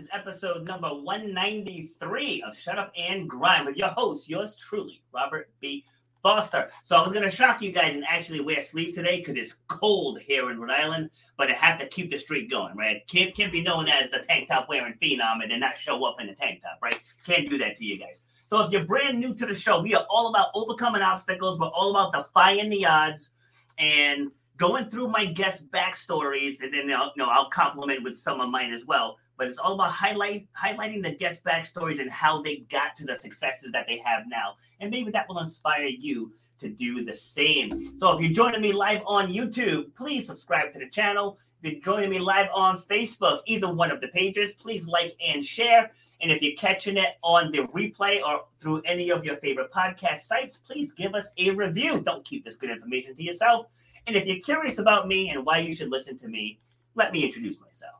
is episode number 193 of Shut Up and Grind with your host, yours truly, Robert B. Foster. So I was going to shock you guys and actually wear sleeves today because it's cold here in Rhode Island, but I have to keep the streak going, right? Can't, can't be known as the tank top wearing phenom and then not show up in the tank top, right? Can't do that to you guys. So if you're brand new to the show, we are all about overcoming obstacles. We're all about defying the odds and going through my guest backstories, and then you know, I'll compliment with some of mine as well. But it's all about highlight highlighting the guest backstories and how they got to the successes that they have now, and maybe that will inspire you to do the same. So if you're joining me live on YouTube, please subscribe to the channel. If you're joining me live on Facebook, either one of the pages, please like and share. And if you're catching it on the replay or through any of your favorite podcast sites, please give us a review. Don't keep this good information to yourself. And if you're curious about me and why you should listen to me, let me introduce myself.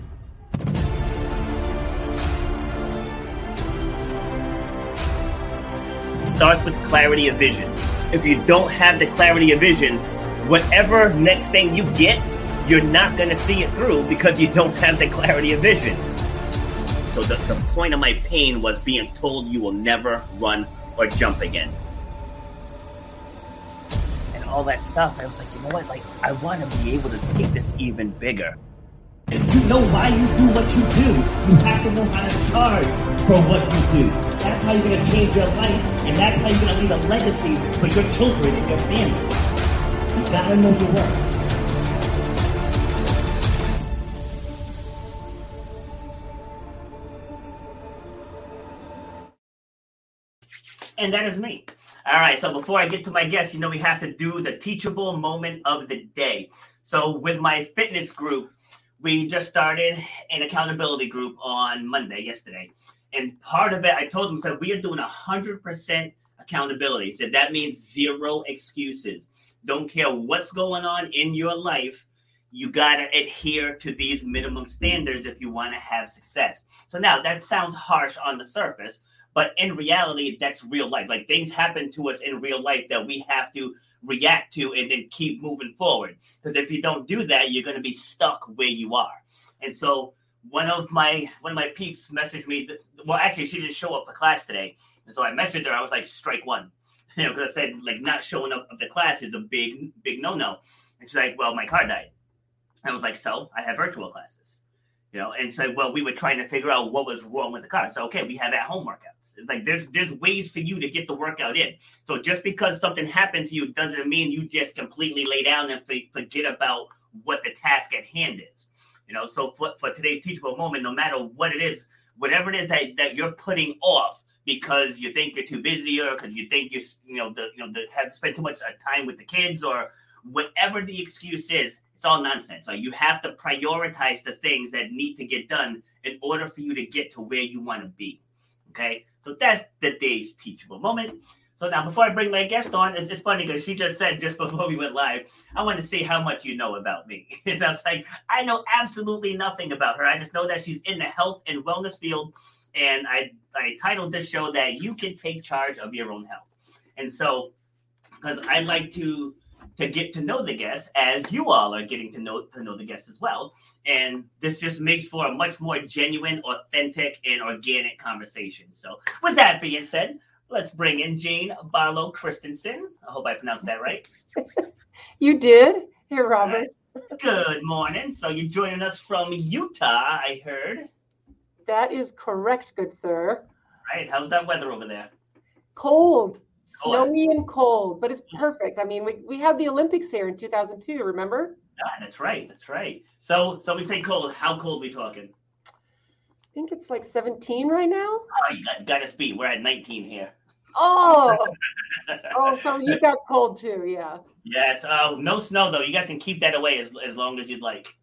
Starts with clarity of vision. If you don't have the clarity of vision, whatever next thing you get, you're not going to see it through because you don't have the clarity of vision. So the, the point of my pain was being told you will never run or jump again. And all that stuff, I was like, you know what? Like, I want to be able to take this even bigger. If you know why you do what you do, you have to know how to charge for what you do. That's how you're going to change your life, and that's how you're going to leave a legacy for your children and your family. You got to know your worth. And that is me. All right, so before I get to my guest, you know, we have to do the teachable moment of the day. So, with my fitness group, we just started an accountability group on Monday, yesterday. And part of it, I told them, said, we are doing 100% accountability. So that means zero excuses. Don't care what's going on in your life. You got to adhere to these minimum standards if you want to have success. So now that sounds harsh on the surface, but in reality, that's real life. Like things happen to us in real life that we have to react to and then keep moving forward. Because if you don't do that, you're going to be stuck where you are. And so one of my one of my peeps messaged me. Well, actually, she didn't show up for class today, and so I messaged her. I was like, "Strike one," you know, because I said like not showing up of the class is a big big no no. And she's like, "Well, my car died." I was like, "So I have virtual classes." you know, and so well, we were trying to figure out what was wrong with the car. So okay, we have at home workouts. It's like there's there's ways for you to get the workout in. So just because something happened to you doesn't mean you just completely lay down and forget about what the task at hand is. You know, so for, for today's teachable moment, no matter what it is, whatever it is that, that you're putting off because you think you're too busy or because you think you're you know the you know the, have spent too much uh, time with the kids or whatever the excuse is it's all nonsense. So you have to prioritize the things that need to get done in order for you to get to where you want to be. Okay, so that's the day's teachable moment. So now, before I bring my guest on, it's, it's funny because she just said just before we went live, I want to see how much you know about me. and I was like, I know absolutely nothing about her. I just know that she's in the health and wellness field, and I I titled this show that you can take charge of your own health. And so, because I like to to get to know the guests as you all are getting to know to know the guests as well. And this just makes for a much more genuine, authentic, and organic conversation. So with that being said, let's bring in Jane Barlow Christensen. I hope I pronounced that right. you did. Here, Robert. Good morning. So you're joining us from Utah, I heard. That is correct, good sir. Right. How's that weather over there? Cold. Oh, Snowy and cold, but it's perfect. I mean, we, we had the Olympics here in 2002, remember? Yeah, that's right. That's right. So, so we say cold. How cold we talking? I think it's like 17 right now. Oh, you got, got us beat. We're at 19 here. Oh, oh, so you got cold too, yeah. Yes. Oh, no snow though. You guys can keep that away as, as long as you'd like.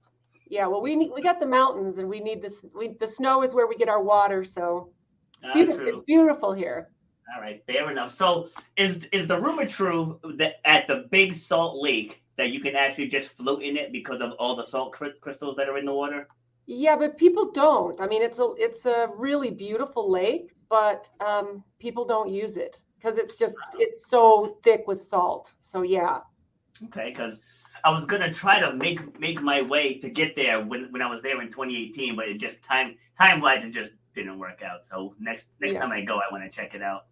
Yeah, well, we need, we got the mountains, and we need this. We the snow is where we get our water, so it's Ah, beautiful, it's beautiful here. All right, fair enough. So, is is the rumor true that at the Big Salt Lake that you can actually just float in it because of all the salt cry- crystals that are in the water? Yeah, but people don't. I mean, it's a it's a really beautiful lake, but um, people don't use it because it's just it's so thick with salt. So yeah, Okay, because I was gonna try to make make my way to get there when, when I was there in 2018, but it just time time wise it just didn't work out. So next next Yeah. time I go, I want to check it out.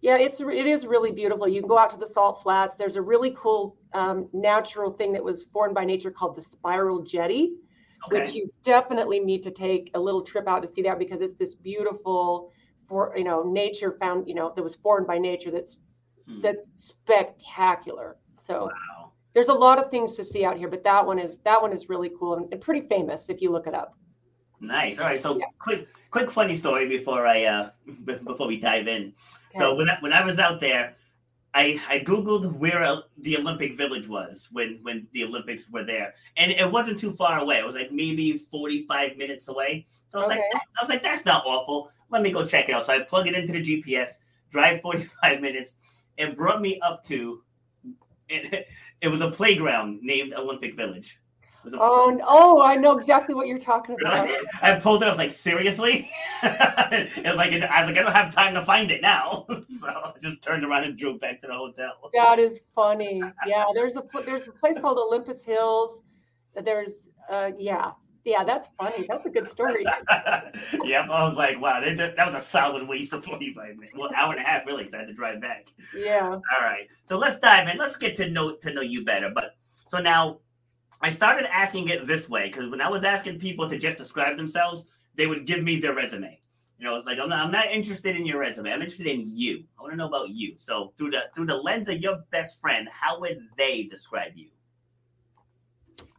yeah, it's it is really beautiful. You can go out to the salt flats. There's a really cool um, natural thing that was formed by nature called the spiral jetty. Okay. which you definitely need to take a little trip out to see that because it's this beautiful for you know nature found you know that was formed by nature that's Hmm. that's spectacular so Wow. there's a lot of things to see out here but that one is that one is really cool and, and pretty famous if you look it up Nice. All right. So Yeah. quick, quick funny story before I uh before we dive in. So when I, when I was out there, I I googled where the Olympic Village was when when the Olympics were there, and it wasn't too far away. It was like maybe forty five minutes away. So I was like, Okay. I was like, that's not awful. Let me go check it out. So I plug it into the GPS, drive forty five minutes, and brought me up to. It, it was a playground named Olympic Village. It was a oh oh i know exactly what you're talking about I pulled it. I was like, seriously? it was like I like, I don't have time to find it now, so I just turned around and drove back to the hotel. that is funny yeah there's a there's a place called olympus hills there's uh yeah yeah that's funny that's a good story yep, I was like, wow, that, that was a solid waste of forty-five minutes. Well, hour and a half, really, because I had to drive back. yeah All right, so let's dive in. Let's get to know to know you better. But so now, I started asking it this way because when I was asking people to just describe themselves, they would give me their resume. You know, it's like I'm not, I'm not interested in your resume. I'm interested in you. I want to know about you. So through the through the lens of your best friend, how would they describe you?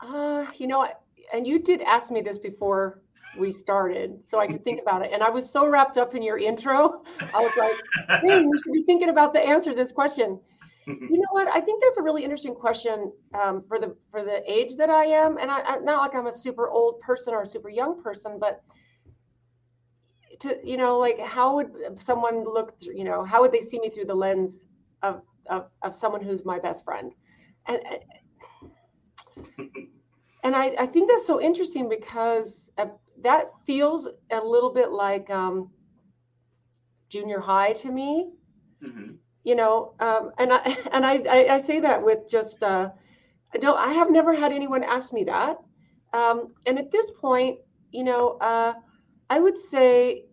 Uh, you know, and you did ask me this before we started, so I could think about it. And I was so wrapped up in your intro, I was like, "Hey, we should be thinking about the answer to this question." You know what? I think that's a really interesting question um, for the for the age that I am, and I, I not like I'm a super old person or a super young person, but to you know, like how would someone look? Through, you know, how would they see me through the lens of of, of someone who's my best friend? And and I, I think that's so interesting because uh, that feels a little bit like um, junior high to me Mhm. You know um, and i and I, I i say that with just uh no i have never had anyone ask me that. Um and at this point you know uh i would say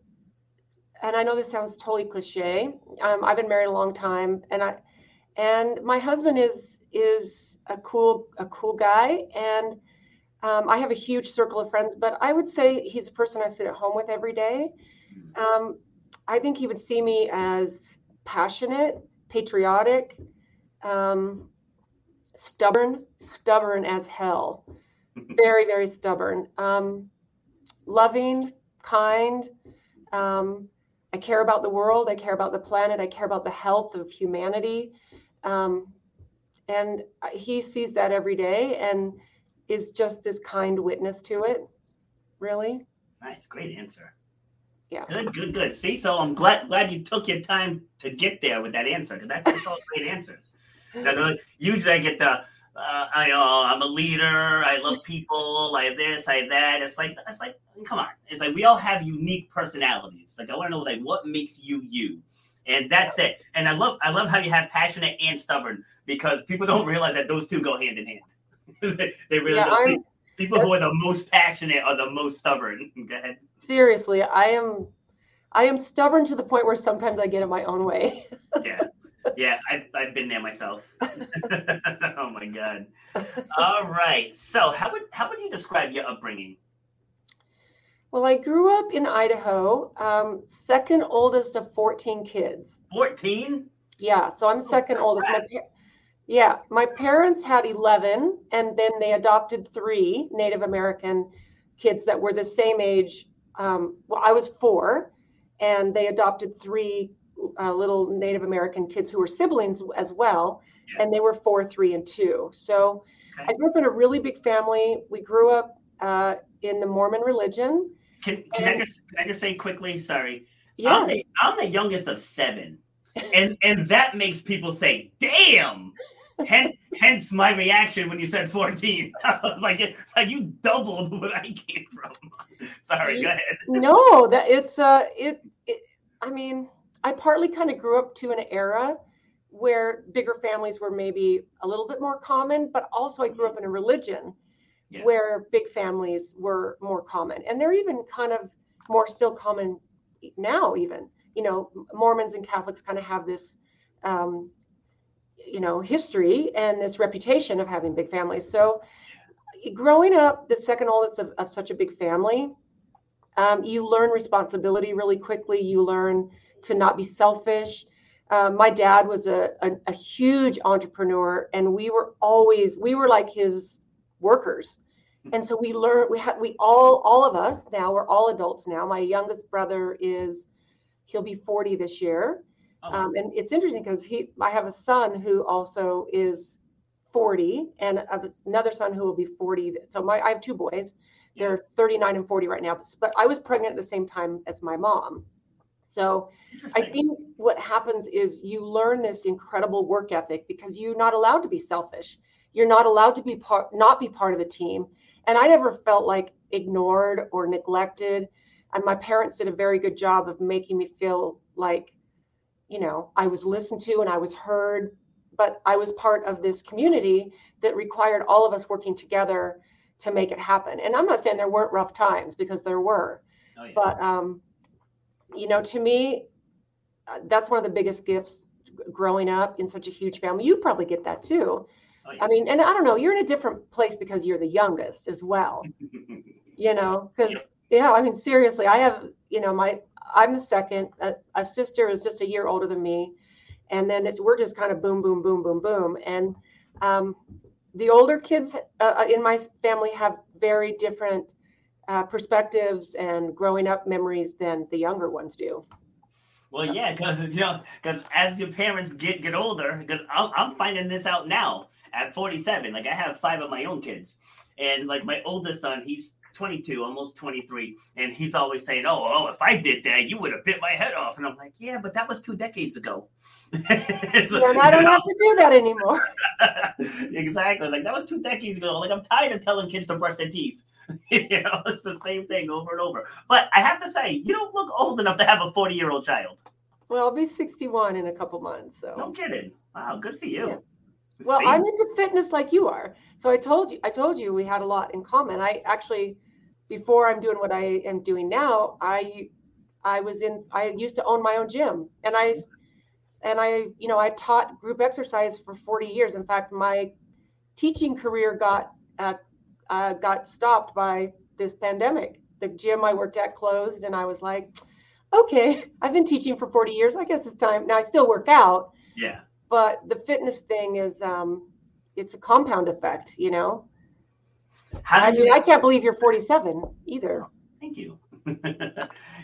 and i know this sounds totally cliche um, i've been married a long time and i and my husband is is a cool a cool guy and um, i have a huge circle of friends but i would say he's a person i sit at home with every day. Um, i think he would see me as passionate patriotic, um, stubborn, stubborn as hell, very, very stubborn, um, loving, kind. Um, I care about the world. I care about the planet. I care about the health of humanity. Um, and he sees that every day and is just this kind witness to it. Really? Nice, great answer. Yeah. Good, good, good. See, so I'm glad glad you took your time to get there with that answer because that's, that's all great answers. You usually I get the uh, I know I'm a leader. I love people. I this, I that. It's like it's like come on. It's like we all have unique personalities. Like I want to know like what makes you you, and that's it. And I love I love how you have passionate and stubborn because people don't realize that those two go hand in hand. they really Yeah, don't. People who are the most passionate are the most stubborn. Go ahead. Seriously, I am. I am stubborn to the point where sometimes I get in my own way. yeah yeah I've, I've been there myself oh my god all right so how would how would you describe your upbringing Well, I grew up in Idaho, um, second oldest of 14 kids. 14 Yeah, so I'm second oldest. My, yeah, my parents had 11, and then they adopted three Native American kids that were the same age. Um, well, I was four, and they adopted three uh, little Native American kids who were siblings as well, Yeah. and they were four, three, and two. So I grew up in a really big family. We grew up uh, in the Mormon religion. Can, can And- I just can I just say quickly? Sorry, Yeah, I'm the I'm the youngest of seven, and and that makes people say, "Damn." Hence, hence my reaction when you said 14. I was like, it's like you doubled what I came from. Sorry, go ahead. no, that it's uh, it, it. I mean, I partly kind of grew up to an era where bigger families were maybe a little bit more common, but also I grew up in a religion Yeah. where big families were more common, and they're even kind of more still common now. Even you know, Mormons and Catholics kind of have this. Um, you know history and this reputation of having big families. So growing up the second oldest of, of such a big family um, you learn responsibility really quickly. You learn to not be selfish. Um, my dad was a, a, a huge entrepreneur and we were always we were like his workers. And so we learned we had we all all of us now we're all adults now. My youngest brother is he'll be 40 this year Oh, um, and it's interesting because he, I have a son who also is 40, and another son who will be 40. So my, I have two boys. They're 39 and 40 right now. But I was pregnant at the same time as my mom. So I think what happens is you learn this incredible work ethic because you're not allowed to be selfish. You're not allowed to be part, not be part of the team. And I never felt like ignored or neglected. And my parents did a very good job of making me feel like, you know, I was listened to and I was heard. But I was part of this community that required all of us working together to make it happen. And I'm not saying there weren't rough times because there were Oh, yeah. but um, you know to me uh, that's one of the biggest gifts growing up in such a huge family you probably get that too Oh, yeah. i mean and i don't know you're in a different place because you're the youngest as well you know because yeah i mean seriously i have you know my i'm the second a, a sister is just a year older than me. And then it's we're just kind of boom boom boom boom boom. And um, the older kids uh, in my family have very different uh, perspectives and growing up memories than the younger ones do. Well, yeah, because you know, because as your parents get get older, because I'm, I'm finding this out now at 47. Like I have five of my own kids, and like my oldest son, he's 22, almost 23, and he's always saying, "Oh, oh, if I did that, you would have bit my head off." And I'm like, "Yeah, but that was two decades ago." So, and i don't know, have to do that anymore exactly. Like that was two decades ago. Like I'm tired of telling kids to brush their teeth. you know, it's the same thing over and over. But I have to say, you don't look old enough to have a 40 year old child. well i'll be 61 in a couple months so No kidding. Wow, good for you. Yeah. Well, See? I'm into fitness like you are. So I told you, I told you we had a lot in common. I actually, before I'm doing what I am doing now, I, I was in, I used to own my own gym, and I, and I, you know, I taught group exercise for 40 years. In fact, my teaching career got, uh, uh, got stopped by this pandemic. The gym I worked at closed, and I was like, okay, I've been teaching for 40 years. I guess it's time. Now I still work out, yeah. But the fitness thing is um it's a compound effect you know How i mean you? i can't believe you're 47 either Thank you.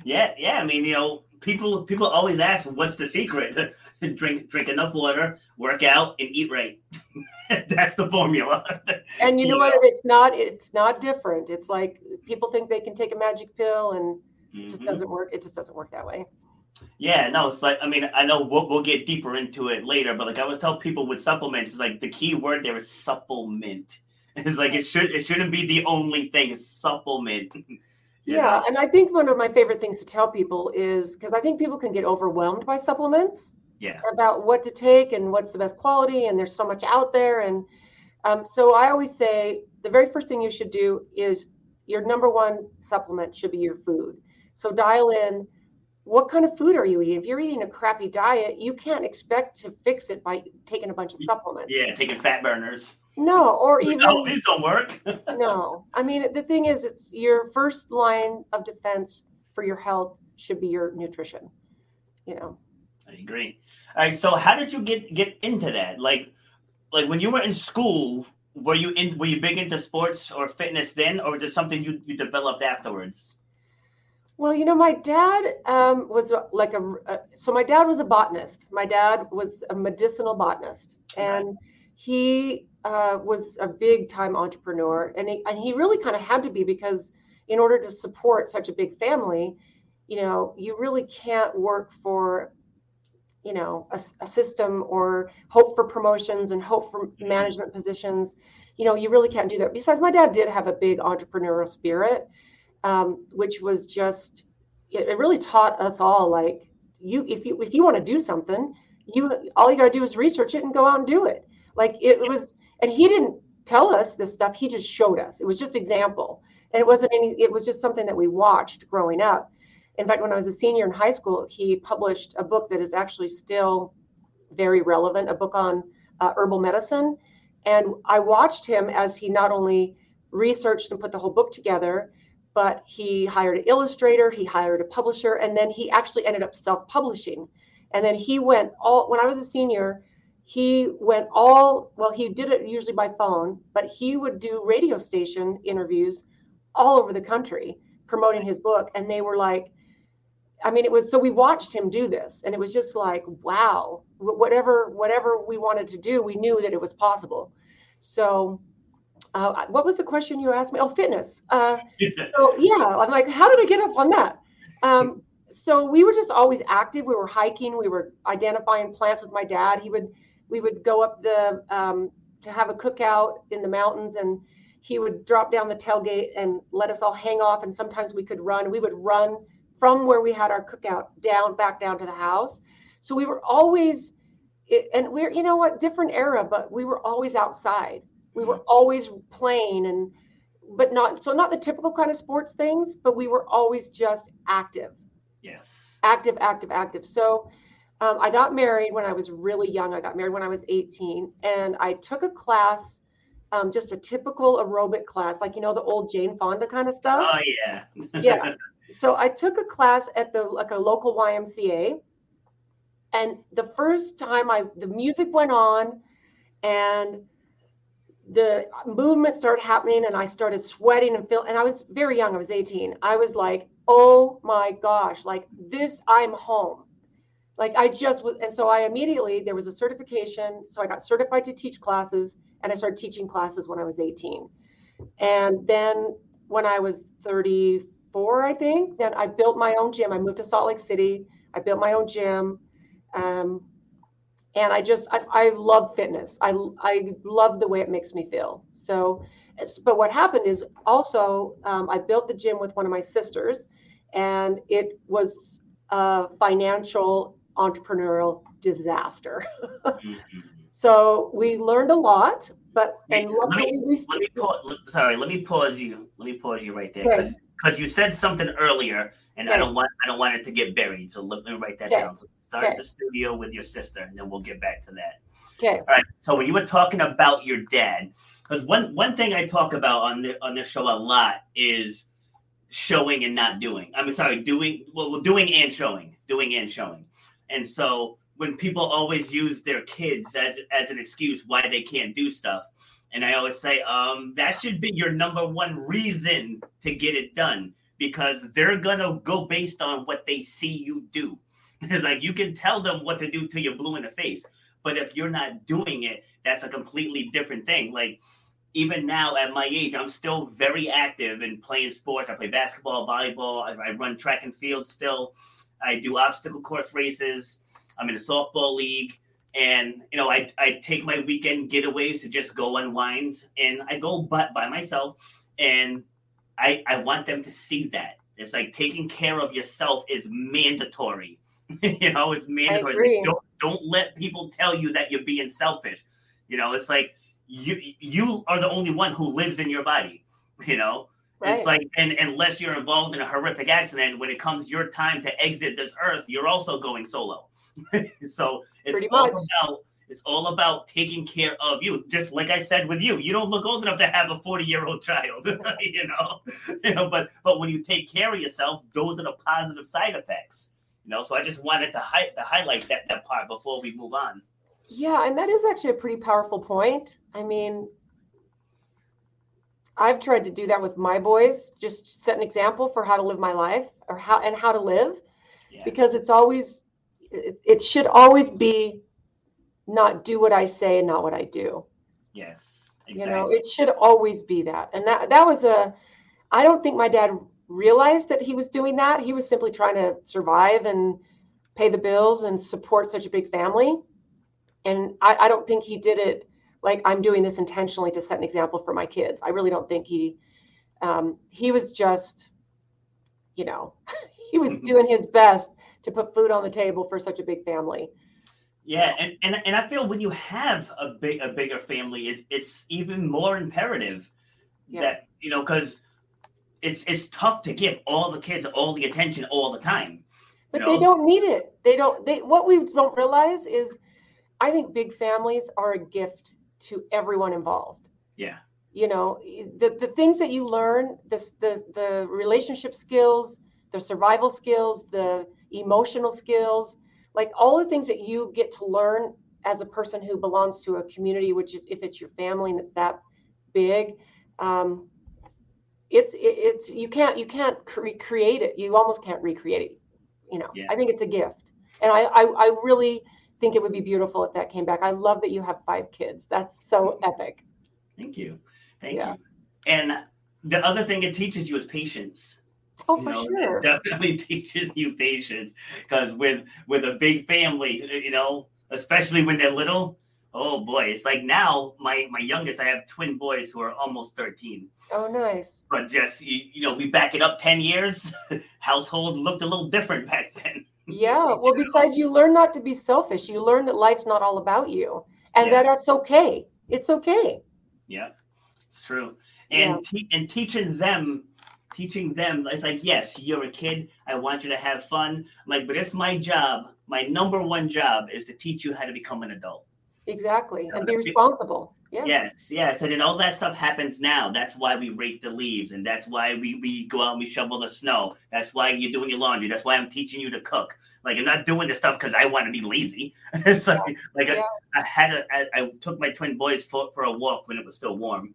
yeah, yeah. I mean, you know, people people always ask, "What's the secret?" drink drink enough water, work out, and eat right. That's the formula. and you know Yeah. what it's not it's not different it's like people think they can take a magic pill and it just Mhm. doesn't work it just doesn't work that way Yeah, no, it's like I mean I know we'll, we'll get deeper into it later, but like I always tell people with supplements, it's like the key word there is supplement. It's like it should it shouldn't be the only thing. It's supplement. Yeah know? and i think one of my favorite things to tell people is because i think people can get overwhelmed by supplements Yeah. about what to take and what's the best quality and there's so much out there and um, so i always say the very first thing you should do is your number one supplement should be your food so dial in what kind of food are you eating if you're eating a crappy diet you can't expect to fix it by taking a bunch of supplements Yeah, taking fat burners. no or even No, these don't work. no i mean the thing is it's your first line of defense for your health should be your nutrition you know I agree. All right, so how did you get get into that? Like, like when you were in school, were you in were you big into sports or fitness then, or was it something you you developed afterwards? Well, you know, my dad um, was like a, a. So my dad was a botanist. My dad was a medicinal botanist, and he uh, was a big time entrepreneur, and he, and he really kind of had to be because in order to support such a big family, you know, you really can't work for you know a, a, system or hope for promotions and hope for mm-hmm. management positions you know you really can't do that besides my dad did have a big entrepreneurial spirit um, which was just it, it really taught us all like you if you if you want to do something you all you got to do is research it and go out and do it. Like it was and he didn't tell us this stuff he just showed us. It was just example. And it wasn't any it was just something that we watched growing up. In fact, when I was a senior in high school, he published a book that is actually still very relevant, a book on uh, herbal medicine. And I watched him as he not only researched and put the whole book together, but he hired an illustrator, he hired a publisher, and then he actually ended up self publishing. And then he went all, when I was a senior, he went all, well, he did it usually by phone, but he would do radio station interviews all over the country promoting his book. And they were like, I mean, it was so we watched him do this, and it was just like, wow, whatever whatever we wanted to do, we knew that it was possible. So, uh, what was the question you asked me? Oh, fitness. Uh, so yeah, I'm like, how did I get up on that? Um, so we were just always active. We were hiking. We were identifying plants with my dad. He would we would go up the um, to have a cookout in the mountains, and he would drop down the tailgate and let us all hang off. And sometimes we could run. We would run from where we had our cookout down back down to the house. So we were always, and we're you know what different era, but we were always outside. We were always playing and but not so not the typical kind of sports things, but we were always just active. Yes. Active, active, active. So um, I got married when I was really young. I got married when I was 18, and I took a class, um, just a typical aerobic class, like you know the old Jane Fonda kind of stuff. Oh yeah. yeah. so I took a class at the like a local YMCA, and the first time I the music went on, and the movement started happening, and I started sweating and feel. And I was very young. I was 18. I was like, oh my gosh, like this, I'm home. Like I just was, and so I immediately there was a certification. So I got certified to teach classes, and I started teaching classes when I was 18. And then when I was 34, I think. Then I built my own gym. I moved to Salt Lake City. I built my own gym. Um, and I just, I, I love fitness. I, I love the way it makes me feel. So, but what happened is also, um, I built the gym with one of my sisters, and it was a financial entrepreneurial disaster. mm-hmm. So we learned a lot, but and let me, we, let me pause, sorry, let me pause you. Let me pause you right there because because you said something earlier, and okay. I don't want I don't want it to get buried. So let me write that okay. down. So start okay. the studio with your sister, and then we'll get back to that. Okay. All right. So when you were talking about your dad, because one one thing I talk about on the on this show a lot is showing and not doing. I'm sorry, doing well, doing and showing, doing and showing. And so when people always use their kids as as an excuse why they can't do stuff, and I always say, um, that should be your number one reason to get it done because they're gonna go based on what they see you do. It's like you can tell them what to do till you're blue in the face, but if you're not doing it, that's a completely different thing. Like even now at my age, I'm still very active in playing sports. I play basketball, volleyball. I, I run track and field still. I do obstacle course races. I'm in a softball league and you know I, I take my weekend getaways to just go unwind and i go but by myself and i i want them to see that it's like taking care of yourself is mandatory you know it's mandatory like, don't don't let people tell you that you're being selfish you know it's like you you are the only one who lives in your body you know right. it's like and unless you're involved in a horrific accident when it comes your time to exit this earth you're also going solo so it's Pretty all much. about it's all about taking care of you. Just like I said with you, you don't look old enough to have a 40 year old child, you know. You know, but but when you take care of yourself, those are the positive side effects. You know, so I just wanted to, hi- to highlight that that part before we move on. Yeah, and that is actually a pretty powerful point. I mean, I've tried to do that with my boys, just set an example for how to live my life or how and how to live, yes. because it's always it, it should always be not do what I say and not what I do. Yes. Exactly. You know, it should always be that. And that that was a I don't think my dad realized that he was doing that. He was simply trying to survive and pay the bills and support such a big family. And I, I don't think he did it like I'm doing this intentionally to set an example for my kids. I really don't think he um, he was just, you know, he was doing his best to put food on the table for such a big family. Yeah, and, and, and I feel when you have a big a bigger family, it's it's even more imperative yeah. that you know because it's it's tough to give all the kids all the attention all the time. But know? they don't need it. They don't. They what we don't realize is, I think big families are a gift to everyone involved. Yeah. You know the the things that you learn, the the the relationship skills, the survival skills, the emotional skills like all the things that you get to learn as a person who belongs to a community, which is if it's your family and it's that big, um, it's it's you can't you can't recreate it. You almost can't recreate it. You know, yeah. I think it's a gift, and I, I I really think it would be beautiful if that came back. I love that you have five kids. That's so epic. Thank you, thank yeah. you. And the other thing it teaches you is patience. Oh, for know, sure. It definitely teaches you patience because with with a big family, you know, especially when they're little, oh boy, it's like now my my youngest, I have twin boys who are almost thirteen. Oh, nice. But just you, you know, we back it up ten years, household looked a little different back then. Yeah. Well, besides, you learn not to be selfish. You learn that life's not all about you, and yeah. that that's okay. It's okay. Yeah, it's true. And yeah. te- and teaching them teaching them it's like yes you're a kid i want you to have fun I'm like but it's my job my number one job is to teach you how to become an adult exactly and be responsible yeah. Yes, yes, and then all that stuff happens now. That's why we rake the leaves, and that's why we, we go out and we shovel the snow. That's why you're doing your laundry. That's why I'm teaching you to cook. Like I'm not doing this stuff because I want to be lazy. it's like like yeah. I, I, had a I, I took my twin boys for, for a walk when it was still warm,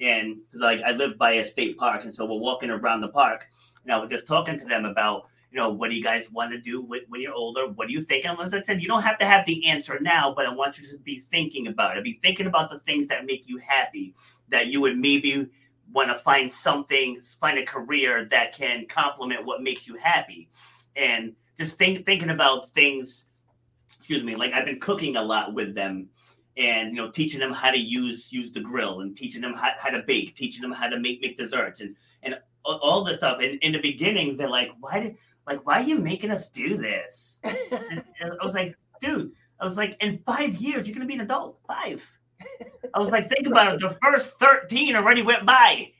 and because like I live by a state park, and so we're walking around the park, and I was just talking to them about, you know, what do you guys want to do when, when you're older? What do you think? And as I said, you don't have to have the answer now, but I want you to be thinking about it. Be thinking about the things that make you happy, that you would maybe want to find something, find a career that can complement what makes you happy, and just think thinking about things. Excuse me, like I've been cooking a lot with them and you know teaching them how to use use the grill and teaching them how, how to bake teaching them how to make make desserts and and all this stuff and in the beginning they're like why did like why are you making us do this and, and i was like dude i was like in five years you're gonna be an adult five I was like, think about it. The first 13 already went by.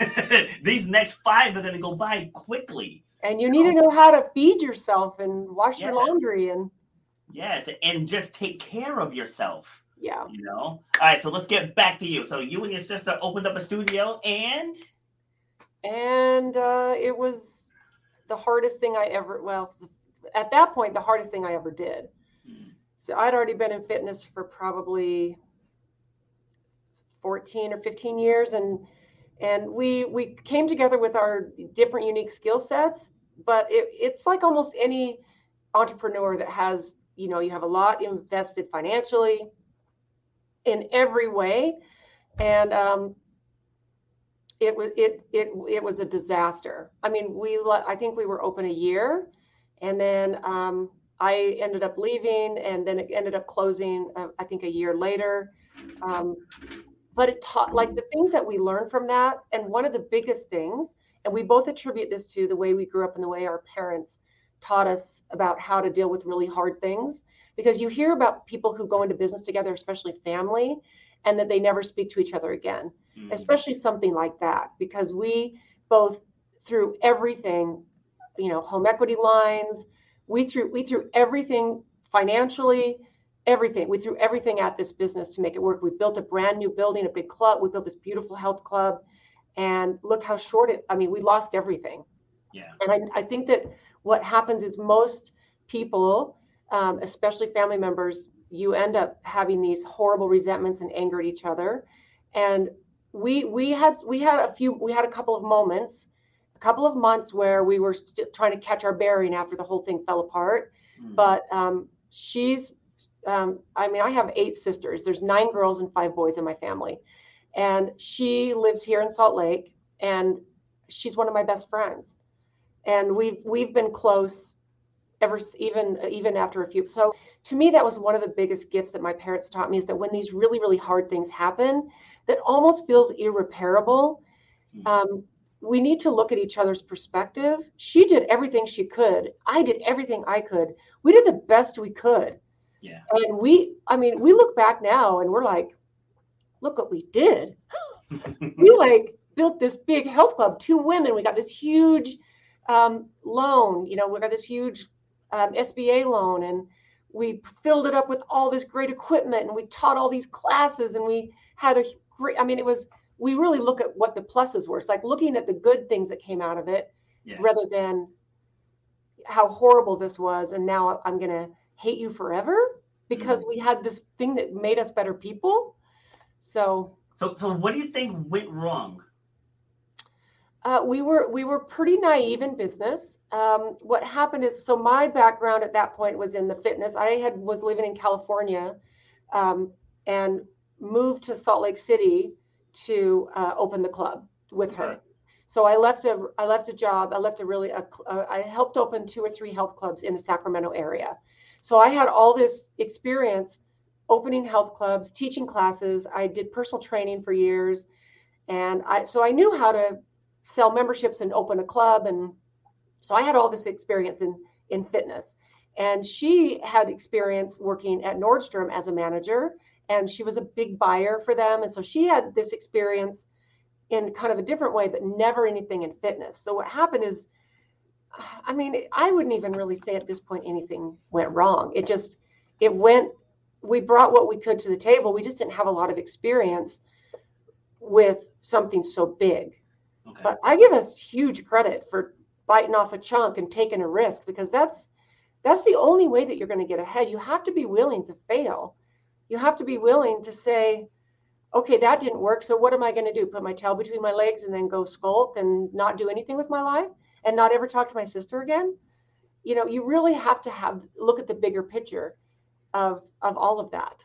These next five are going to go by quickly. And you need to know how to feed yourself and wash yes. your laundry and yes, and just take care of yourself yeah. You know? All right, so let's get back to you. So you and your sister opened up a studio and and uh it was the hardest thing I ever well at that point the hardest thing I ever did. So I'd already been in fitness for probably 14 or 15 years and and we we came together with our different unique skill sets but it, it's like almost any entrepreneur that has you know you have a lot invested financially in every way, and um, it was it it it was a disaster. I mean, we I think we were open a year, and then um, I ended up leaving, and then it ended up closing. Uh, I think a year later. Um, but it taught like the things that we learned from that, and one of the biggest things, and we both attribute this to the way we grew up and the way our parents taught us about how to deal with really hard things because you hear about people who go into business together, especially family, and that they never speak to each other again, mm. especially something like that, because we both through everything, you know, home equity lines, we threw we threw everything financially, everything. We threw everything at this business to make it work. We built a brand new building, a big club. We built this beautiful health club, and look how short it. I mean, we lost everything. Yeah. And I, I think that what happens is most people um, especially family members, you end up having these horrible resentments and anger at each other. And we we had we had a few we had a couple of moments, a couple of months where we were trying to catch our bearing after the whole thing fell apart. Mm. But um, she's um, I mean, I have eight sisters. There's nine girls and five boys in my family, and she lives here in Salt Lake, and she's one of my best friends, and we've we've been close ever even even after a few. So to me, that was one of the biggest gifts that my parents taught me is that when these really really hard things happen, that almost feels irreparable. Hmm. Um, we need to look at each other's perspective. She did everything she could. I did everything I could. We did the best we could. Yeah. And we, I mean, we look back now and we're like, look what we did. we like built this big health club, two women. We got this huge um, loan. You know, we got this huge um, SBA loan, and we filled it up with all this great equipment, and we taught all these classes, and we had a great. I mean, it was we really look at what the pluses were. It's like looking at the good things that came out of it yeah. rather than how horrible this was. And now I'm going to hate you forever because mm-hmm. we had this thing that made us better people. So, so, so what do you think went wrong? Uh, we were we were pretty naive in business. Um, what happened is, so my background at that point was in the fitness. I had was living in California, um, and moved to Salt Lake City to uh, open the club with her. So I left a I left a job. I left a really a, uh, I helped open two or three health clubs in the Sacramento area. So I had all this experience opening health clubs, teaching classes. I did personal training for years, and I so I knew how to sell memberships and open a club, and so I had all this experience in in fitness. And she had experience working at Nordstrom as a manager and she was a big buyer for them. And so she had this experience in kind of a different way, but never anything in fitness. So what happened is, I mean, I wouldn't even really say at this point anything went wrong. It just, it went, we brought what we could to the table. We just didn't have a lot of experience with something so big. Okay. But I give us huge credit for biting off a chunk and taking a risk because that's that's the only way that you're going to get ahead. You have to be willing to fail you have to be willing to say, okay, that didn't work. So what am I going to do? Put my tail between my legs and then go skulk and not do anything with my life and not ever talk to my sister again? You know, you really have to have look at the bigger picture of of all of that.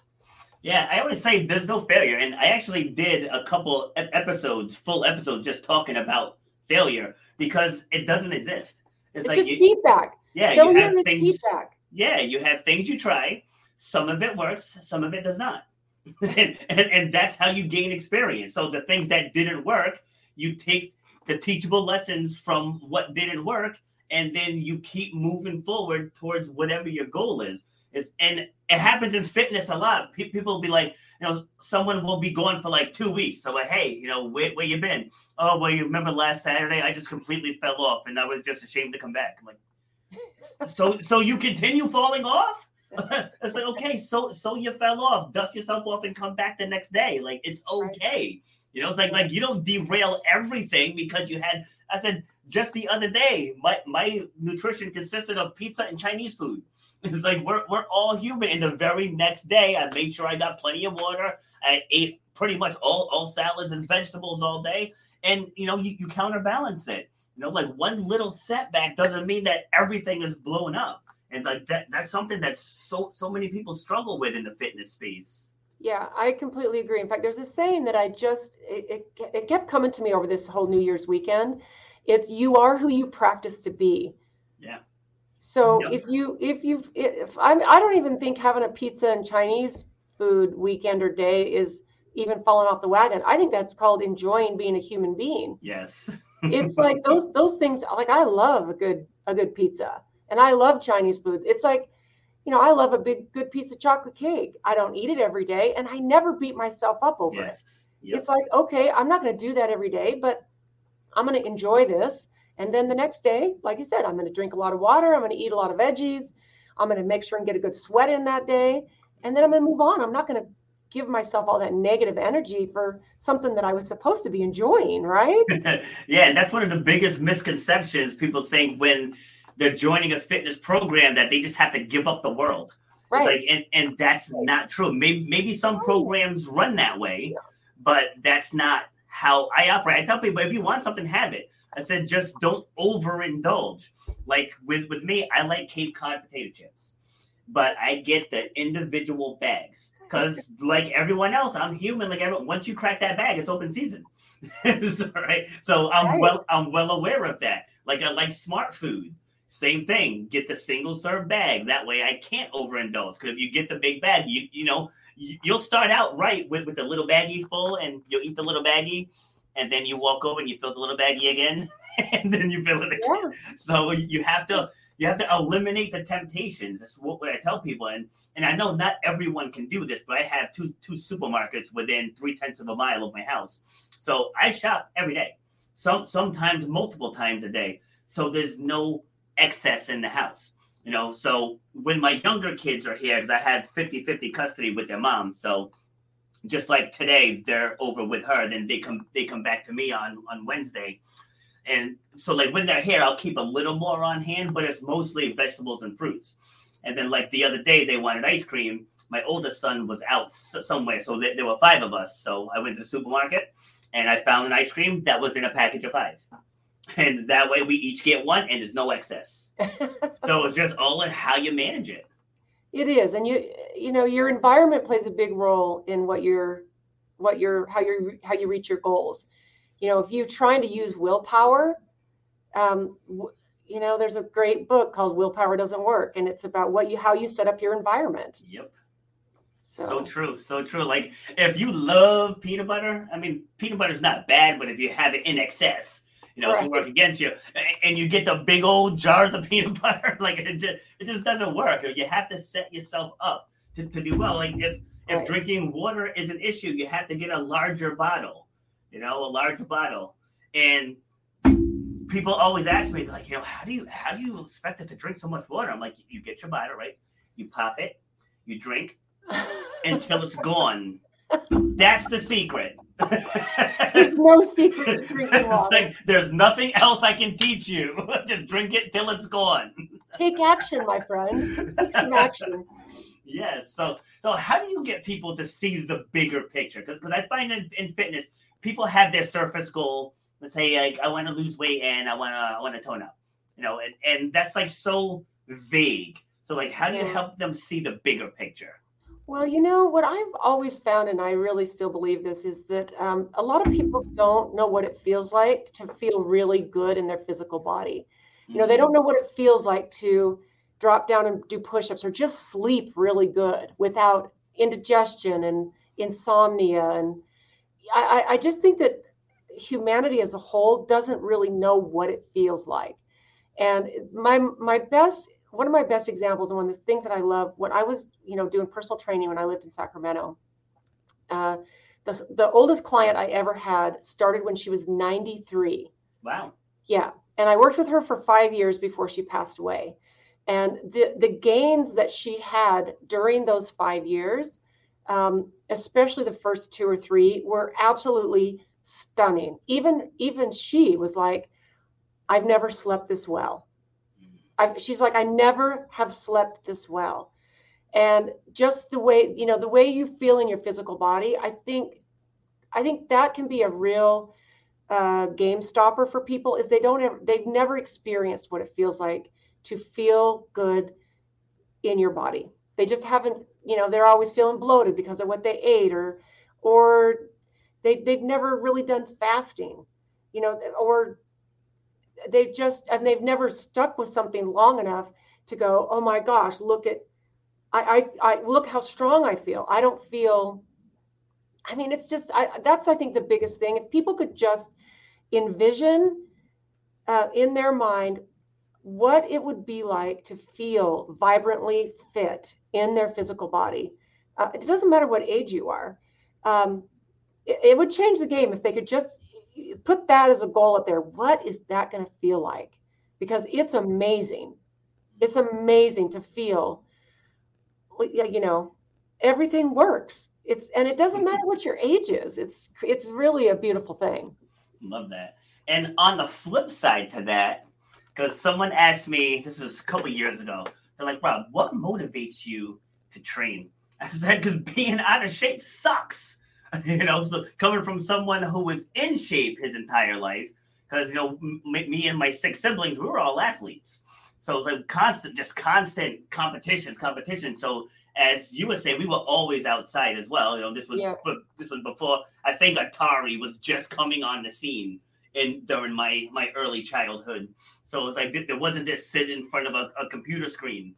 Yeah, I always say there's no failure, and I actually did a couple episodes, full episodes, just talking about failure because it doesn't exist. It's, it's like just you, feedback. Yeah, failure you have things. Feedback. Yeah, you have things you try, some of it works, some of it does not. and, and, and that's how you gain experience. So the things that didn't work, you take the teachable lessons from what didn't work, and then you keep moving forward towards whatever your goal is. It's, and it happens in fitness a lot. People will be like, you know, someone will be gone for like two weeks. So, like, hey, you know, where, where you been? Oh, well, you remember last Saturday? I just completely fell off, and I was just ashamed to come back. I'm like, so, so you continue falling off? it's like okay, so so you fell off, dust yourself off, and come back the next day. Like it's okay. You know, it's like like you don't derail everything because you had. I said just the other day, my my nutrition consisted of pizza and Chinese food. It's like we're we're all human. And the very next day, I made sure I got plenty of water. I ate pretty much all all salads and vegetables all day, and you know you, you counterbalance it. You know, like one little setback doesn't mean that everything is blown up. And like that that's something that so so many people struggle with in the fitness space. Yeah i completely agree. In fact there's a saying that i just it, it, it kept coming to me over this whole new year's weekend. It's you are who you practice to be. Yeah so if you if you if I'm, i don't even think having a pizza and chinese food weekend or day is even falling off the wagon i think that's called enjoying being a human being yes it's like those those things like i love a good a good pizza and I love Chinese food. It's like, you know, I love a big good piece of chocolate cake. I don't eat it every day, and I never beat myself up over yes. it. Yep. It's like, okay, I'm not going to do that every day, but I'm going to enjoy this. And then the next day, like you said, I'm going to drink a lot of water. I'm going to eat a lot of veggies. I'm going to make sure and get a good sweat in that day. And then I'm going to move on. I'm not going to give myself all that negative energy for something that I was supposed to be enjoying, right? yeah, and that's one of the biggest misconceptions people think when they're joining a fitness program that they just have to give up the world. Right. Like, and, and that's right. not true. Maybe maybe some programs run that way, yeah. but that's not how I operate. I tell people if you want something, have it. I said just don't overindulge. Like with with me, I like Cape Cod potato chips. but I get the individual bags because, like everyone else, I'm human. Like everyone, once you crack that bag, it's open season. so, right? So I'm right. well, I'm well aware of that. Like I like smart food. Same thing. Get the single serve bag. That way, I can't overindulge. Because if you get the big bag, you you know you'll start out right with with the little baggie full, and you'll eat the little baggie, and then you walk over and you fill the little baggie again, and then you fill it again. Yeah. So you have to you have to eliminate the temptations. That's what, what I tell people, and and I know not everyone can do this, but I have two two supermarkets within three tenths of a mile of my house, so I shop every day. Some sometimes multiple times a day. So there's no excess in the house. You know, so when my younger kids are here, because I had 50 50 custody with their mom. So just like today, they're over with her, then they come they come back to me on on Wednesday. And so, like when they're here, I'll keep a little more on hand, but it's mostly vegetables and fruits. And then, like the other day, they wanted ice cream. My oldest son was out somewhere, so there were five of us. So I went to the supermarket and I found an ice cream that was in a package of five. And that way, we each get one, and there's no excess. so it's just all in how you manage it. It is, and you you know your environment plays a big role in what you're what you're how you how you reach your goals you know, if you're trying to use willpower, um, you know, there's a great book called Willpower Doesn't Work, and it's about what you how you set up your environment. Yep. So. so true, so true. Like if you love peanut butter, I mean, peanut butter is not bad, but if you have it in excess, you know, right. it can work against you. And you get the big old jars of peanut butter, like it just it just doesn't work. You have to set yourself up to, to do well. Like if if right. drinking water is an issue, you have to get a larger bottle you know, a large bottle. And people always ask me, like, you know, how do you how do you expect it to drink so much water? I'm like, you get your bottle, right? You pop it, you drink until it's gone. That's the secret. There's no secret to drinking water. Like, there's nothing else I can teach you. Just drink it till it's gone. Take action, my friend. Take some action. Yes. So, so how do you get people to see the bigger picture? Because I find in, in fitness, people have their surface goal. Let's say like I want to lose weight and I want to I want to tone up, you know, and, and that's like so vague. So like, how do you help them see the bigger picture? Well, you know what I've always found, and I really still believe this, is that um, a lot of people don't know what it feels like to feel really good in their physical body. You know, they mm-hmm. don't know what it feels like to drop down and do push-ups or just sleep really good without indigestion and insomnia and I, I just think that humanity as a whole doesn't really know what it feels like. And my my best one of my best examples and one of the things that I love when I was you know doing personal training when I lived in Sacramento. Uh, the the oldest client I ever had started when she was 93. Wow. Yeah, and I worked with her for five years before she passed away. And the the gains that she had during those five years um, especially the first two or three, were absolutely stunning. Even even she was like, "I've never slept this well." I've, she's like, "I never have slept this well," and just the way you know the way you feel in your physical body, I think, I think that can be a real uh, game stopper for people. Is they don't ever, they've never experienced what it feels like to feel good in your body. They just haven't you know they're always feeling bloated because of what they ate or or they they've never really done fasting you know or they've just and they've never stuck with something long enough to go oh my gosh look at I, I, I look how strong I feel. I don't feel. I mean, it's just I, that's I think the biggest thing. If people could just envision uh, in their mind what it would be like to feel vibrantly fit in their physical body. Uh, it doesn't matter what age you are. Um, it, it, would change the game if they could just put that as a goal up there. What is that going to feel like? Because it's amazing. It's amazing to feel, you know, everything works. It's and it doesn't matter what your age is. It's it's really a beautiful thing. Love that. And on the flip side to that, because someone asked me, this was a couple years ago, they're like, Rob, what motivates you to train? I said, because being out of shape sucks. you know, so coming from someone who was in shape his entire life, because, you know, m- me and my six siblings, we were all athletes. So it's like constant, just constant competitions, competition. So as you were saying, we were always outside as well. You know, this was Yeah. this was before I think Atari was just coming on the scene in during my my early childhood. So it was like there wasn't this sit in front of a, a computer screen,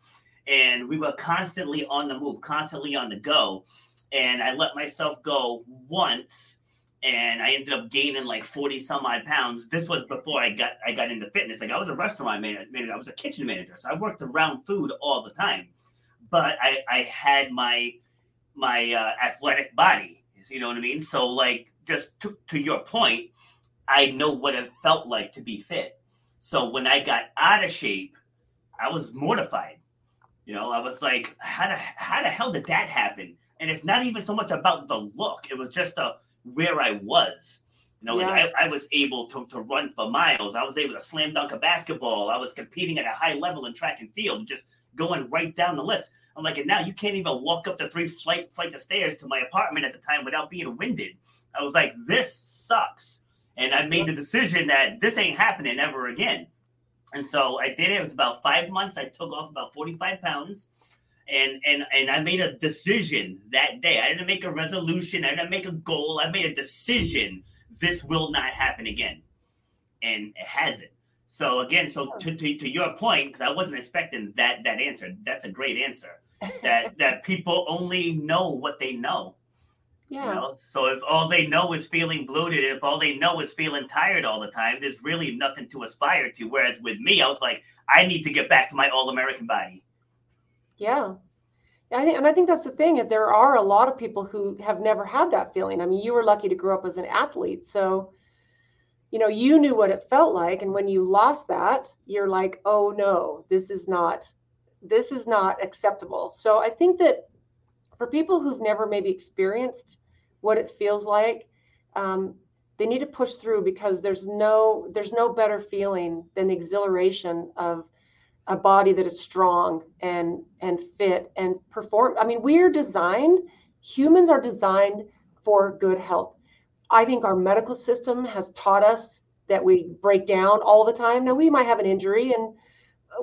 and we were constantly on the move, constantly on the go. And I let myself go once, and I ended up gaining like forty some odd pounds. This was before I got I got into fitness. Like I was a restaurant manager, I was a kitchen manager, so I worked around food all the time. But I I had my my uh, athletic body. You know what I mean? So like just to, to your point, I know what it felt like to be fit. So when I got out of shape, I was mortified. You know, I was like, how the how the hell did that happen? And it's not even so much about the look; it was just uh, where I was. You know, like I, I was able to, to run for miles. I was able to slam dunk a basketball. I was competing at a high level in track and field, just going right down the list. I'm like, and now you can't even walk up the three flight flights of stairs to my apartment at the time without being winded. I was like, this sucks. And I made the decision that this ain't happening ever again. And so I did it. It was about five months. I took off about 45 pounds. And and and I made a decision that day. I didn't make a resolution. I didn't make a goal. I made a decision. This will not happen again. And it hasn't. So again, so to, to, to your point, because I wasn't expecting that that answer. That's a great answer. That that people only know what they know. You Yeah. know? So if all they know is feeling bloated, if all they know is feeling tired all the time, there's really nothing to aspire to. Whereas with me, I was like, I need to get back to my all American body. Yeah. I think, and I think that's the thing is there are a lot of people who have never had that feeling. I mean, you were lucky to grow up as an athlete, so you know you knew what it felt like, and when you lost that, you're like, oh no, this is not, this is not acceptable. So I think that for people who've never maybe experienced what it feels like, um, they need to push through because there's no there's no better feeling than the exhilaration of a body that is strong and and fit and perform i mean we're designed humans are designed for good health. I think our medical system has taught us that we break down all the time. Now we might have an injury and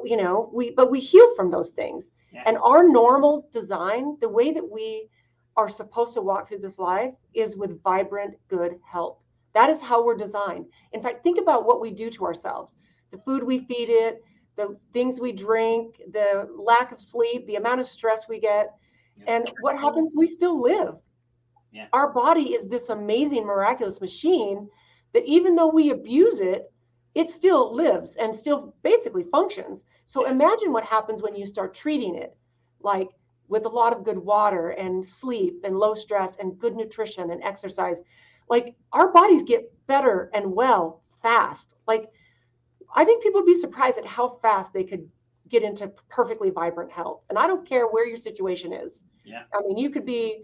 you know we but we heal from those things. Yeah. and our normal design the way that we are supposed to walk through this life is with vibrant good health. That is how we're designed. In fact think about what we do to ourselves. The food we feed it the things we drink, the lack of sleep, the amount of stress we get. And what happens? We still live. Yeah. Our body is this amazing, miraculous machine that even though we abuse it, it still lives and still basically functions. So imagine what happens when you start treating it like with a lot of good water and sleep and low stress and good nutrition and exercise. Like our bodies get better and well fast. Like I think people would be surprised at how fast they could get into perfectly vibrant health. And I don't care where your situation is. Yeah. I mean, you could be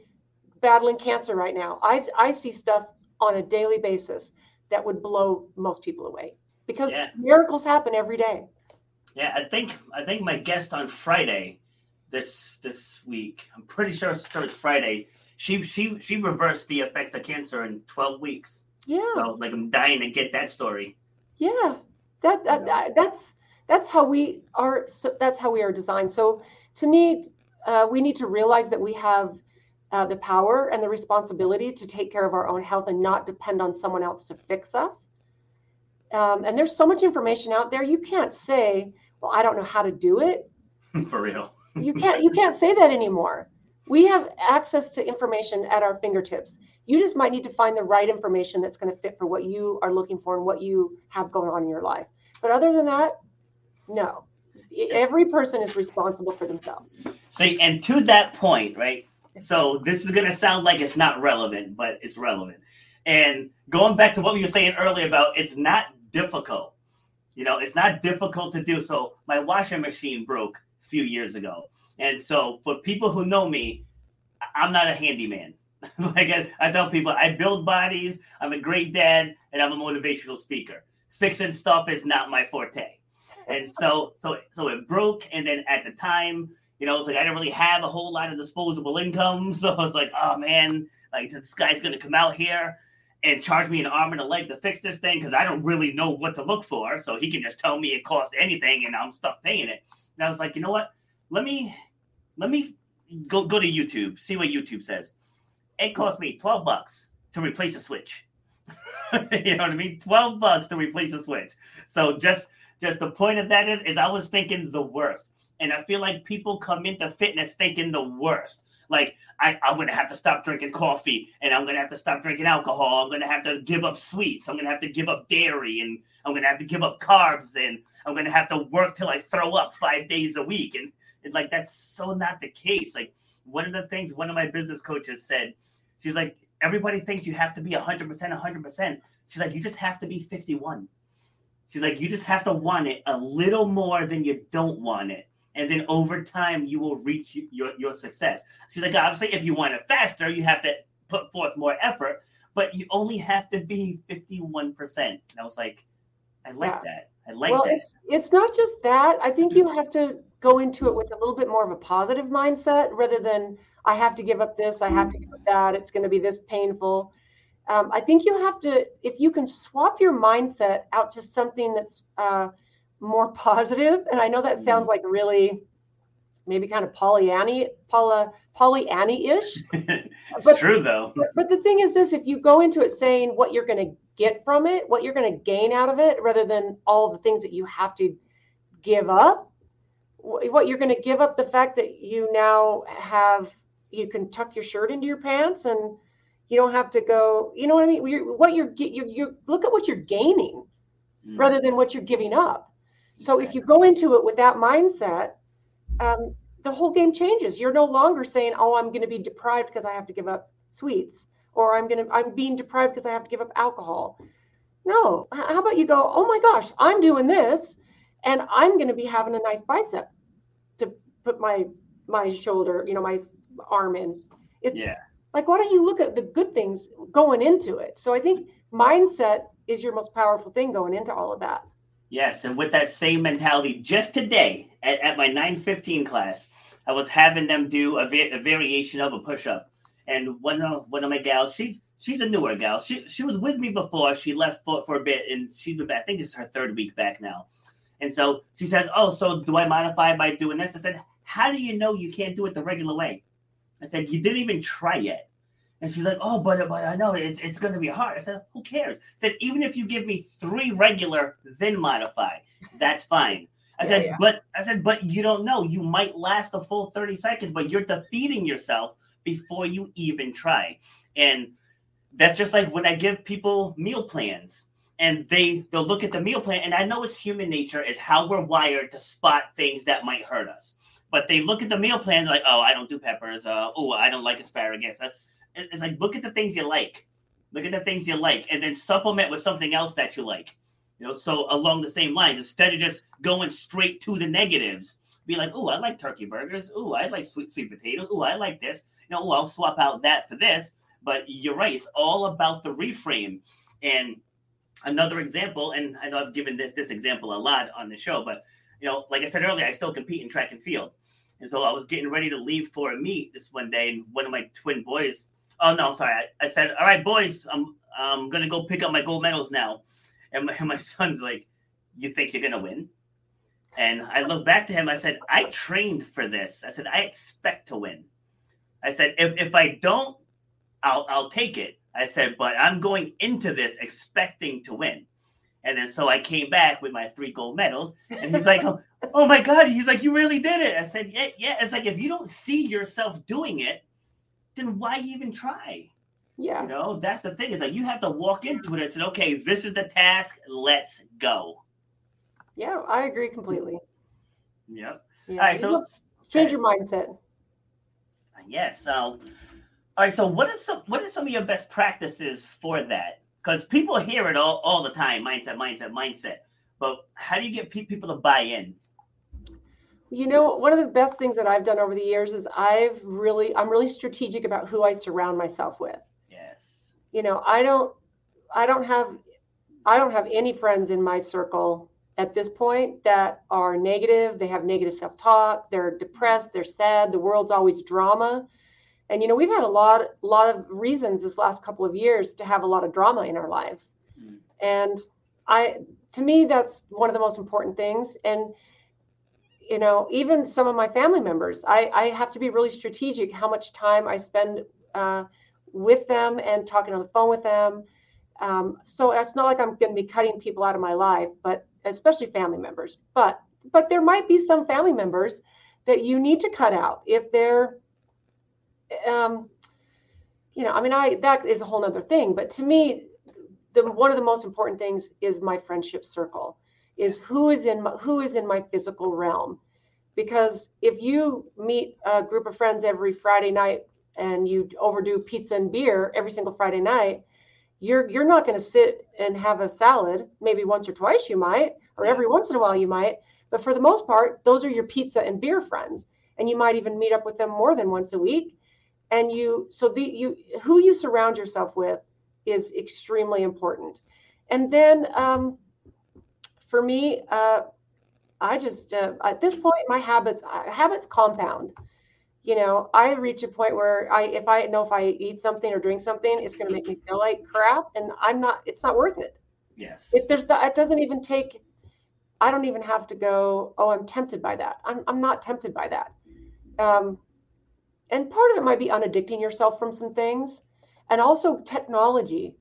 battling cancer right now. I, I see stuff on a daily basis that would blow most people away because Yeah. miracles happen every day. Yeah, I think I think my guest on Friday this this week, I'm pretty sure it's sure it's Friday. She she she reversed the effects of cancer in 12 weeks. Yeah. So like I'm dying to get that story. Yeah, that, that, that's that's how we are. So that's how we are designed. So to me, uh, we need to realize that we have uh, the power and the responsibility to take care of our own health and not depend on someone else to fix us. Um, and there's so much information out there. You can't say, "Well, I don't know how to do it." For real. You can't. You can't say that anymore. We have access to information at our fingertips. You just might need to find the right information that's going to fit for what you are looking for and what you have going on in your life. But other than that, no. Every person is responsible for themselves. See, and to that point, right? So this is gonna sound like it's not relevant, but it's relevant. And going back to what we were saying earlier about it's not difficult. You know, it's not difficult to do. So my washing machine broke a few years ago. And so for people who know me, I'm not a handyman. like I, I tell people, I build bodies, I'm a great dad, and I'm a motivational speaker. Fixing stuff is not my forte. And so so so it broke, and then at the time, you know, it's like I didn't really have a whole lot of disposable income. So I was like, oh man, like this guy's gonna come out here. and charge me an arm and a leg to fix this thing because I don't really know what to look for. So he can just tell me it costs anything and I'm stuck paying it. And I was like, you know what? Let me let me go go to YouTube, see what YouTube says. It cost me 12 bucks to replace a switch. you know what I mean? 12 bucks to replace a switch. So just just the point of that is is I was thinking the worst. And I feel like people come into fitness thinking the worst. Like I, I'm gonna have to stop drinking coffee and I'm gonna have to stop drinking alcohol. I'm gonna have to give up sweets. I'm gonna have to give up dairy and I'm gonna have to give up carbs and I'm gonna have to work till I throw up five days a week. And it's like that's so not the case. Like one of the things one of my business coaches said, she's like, everybody thinks you have to be 100%, 100%. She's like, you just have to be 51. She's like, you just have to want it a little more than you don't want it. And then over time, you will reach your, your success. She's like, obviously, if you want it faster, you have to put forth more effort, but you only have to be 51%. And I was like, I like yeah. that. I like well, that. It's, it's not just that. I think mm-hmm. you have to go into it with a little bit more of a positive mindset rather than I have to give up this, I have to give up that, it's going to be this painful. Um, I think you have to, if you can swap your mindset out to something that's uh, more positive, and I know that sounds mm-hmm. like really maybe kind of Pollyanny, Paula, Pollyanny-ish. it's but, true though. But, but the thing is this: if you go into it saying what you're going to get from it, what you're going to gain out of it, rather than all the things that you have to give up, what you're going to give up the fact that you now have you can tuck your shirt into your pants and you don't have to go you know what i mean? You're, what you're you you look at what you're gaining mm. rather than what you're giving up. So exactly. if you go into it with that mindset um, the whole game changes. You're no longer saying oh i'm going to be deprived because i have to give up sweets or i'm going to i'm being deprived because i have to give up alcohol. No. How about you go oh my gosh i'm doing this and i'm going to be having a nice bicep put my my shoulder you know my arm in. It's yeah. like why don't you look at the good things going into it? So i think mindset is your most powerful thing going into all of that. Yes and with that same mentality just today at, at my 915 class i was having them do a, va- a variation of a push-up. And one of one of my gals she's she's a newer gal. She, she was with me before she left for, for a bit and she's been back i think it's her third week back now. And so she says oh so do i modify by doing this? I said how do you know you can't do it the regular way i said you didn't even try yet and she's like, "Oh, but but I know it's it's going to be hard." I said, "Who cares?" I said, "Even if you give me three regular, then modify, that's fine." I yeah, said, yeah. "But I said, but you don't know. You might last a full thirty seconds, but you're defeating yourself before you even try." And that's just like when I give people meal plans, and they they'll look at the meal plan, and I know it's human nature, is how we're wired to spot things that might hurt us. But they look at the meal plan like, "Oh, I don't do peppers. Uh, oh, I don't like asparagus." it's like look at the things you like, look at the things you like, and then supplement with something else that you like. You know, so along the same lines, instead of just going straight to the negatives, be like, oh, I like turkey burgers. Oh, I like sweet sweet potatoes. Oh, I like this. You know, oh, I'll swap out that for this. But you're right; it's all about the reframe. And another example, and I know I've given this this example a lot on the show, but you know, like I said earlier, I still compete in track and field. And so I was getting ready to leave for a meet this one day, and one of my twin boys Oh no, I'm sorry. I, I, said, all right, boys, I'm I'm gonna go pick up my gold medals now. And my, and my son's like, you think you're gonna win? And I looked back to him. I said, I trained for this. I said, I expect to win. I said, if if I don't, I'll I'll take it. I said, but I'm going into this expecting to win. And then so I came back with my three gold medals, and he's like, oh, oh my god, he's like, you really did it. I said, yeah, yeah. It's like if you don't see yourself doing it, then why even try? Yeah. You know, that's the thing. Is like you have to walk into it and say, okay, this is the task. Let's go. Yeah, I agree completely. Yep. Yeah. All right. So change your mindset. Yes. So, all right. So, what is some what are some of your best practices for that? Because people hear it all all the time: mindset, mindset, mindset. But how do you get people to buy in? You know, one of the best things that I've done over the years is I've really, I'm really strategic about who I surround myself with. Yes. You know, I don't, I don't have, I don't have any friends in my circle at this point that are negative. They have negative self talk. They're depressed. They're sad. The world's always drama. And you know, we've had a lot, lot of reasons this last couple of years to have a lot of drama in our lives. Mm. And I, to me, that's one of the most important things. And you know, even some of my family members, I, I have to be really strategic how much time I spend uh, with them and talking on the phone with them. Um, so it's not like I'm going to be cutting people out of my life, but especially family members. But but there might be some family members that you need to cut out if they're um, you know, I mean, I that is a whole other thing. But to me, the one of the most important things is my friendship circle, is who is in my, who is in my physical realm, because if you meet a group of friends every Friday night and you overdo pizza and beer every single Friday night, you're you're not going to sit and have a salad. Maybe once or twice you might, or every once in a while you might. But for the most part, those are your pizza and beer friends, and you might even meet up with them more than once a week and you so the you who you surround yourself with is extremely important. And then um, for me uh, i just uh, at this point my habits uh, habits compound. You know i reach a point where i if i know if i eat something or drink something it's going to make me feel like crap and i'm not it's not worth it. Yes. If there's it doesn't even take i don't even have to go oh i'm tempted by that. I'm, I'm not tempted by that. Um, and part of it might be unaddicting yourself from some things. And also technology.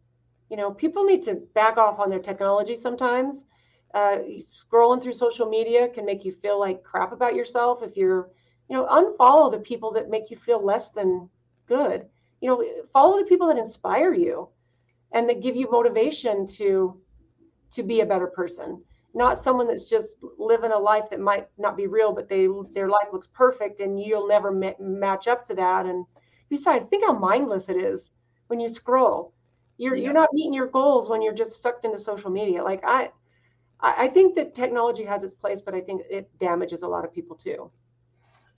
You know people need to back off on their technology sometimes. Uh, scrolling through social media can make you feel like crap about yourself if you're you know unfollow the people that make you feel less than good. You know follow the people that inspire you and that give you motivation to to be a better person not someone that's just living a life that might not be real, but they their life looks perfect, and you'll never ma- match up to that. And besides, think how mindless it is when you scroll. You're yeah. you're not meeting your goals when you're just sucked into social media. Like I, I think that technology has its place, but I think it damages a lot of people too.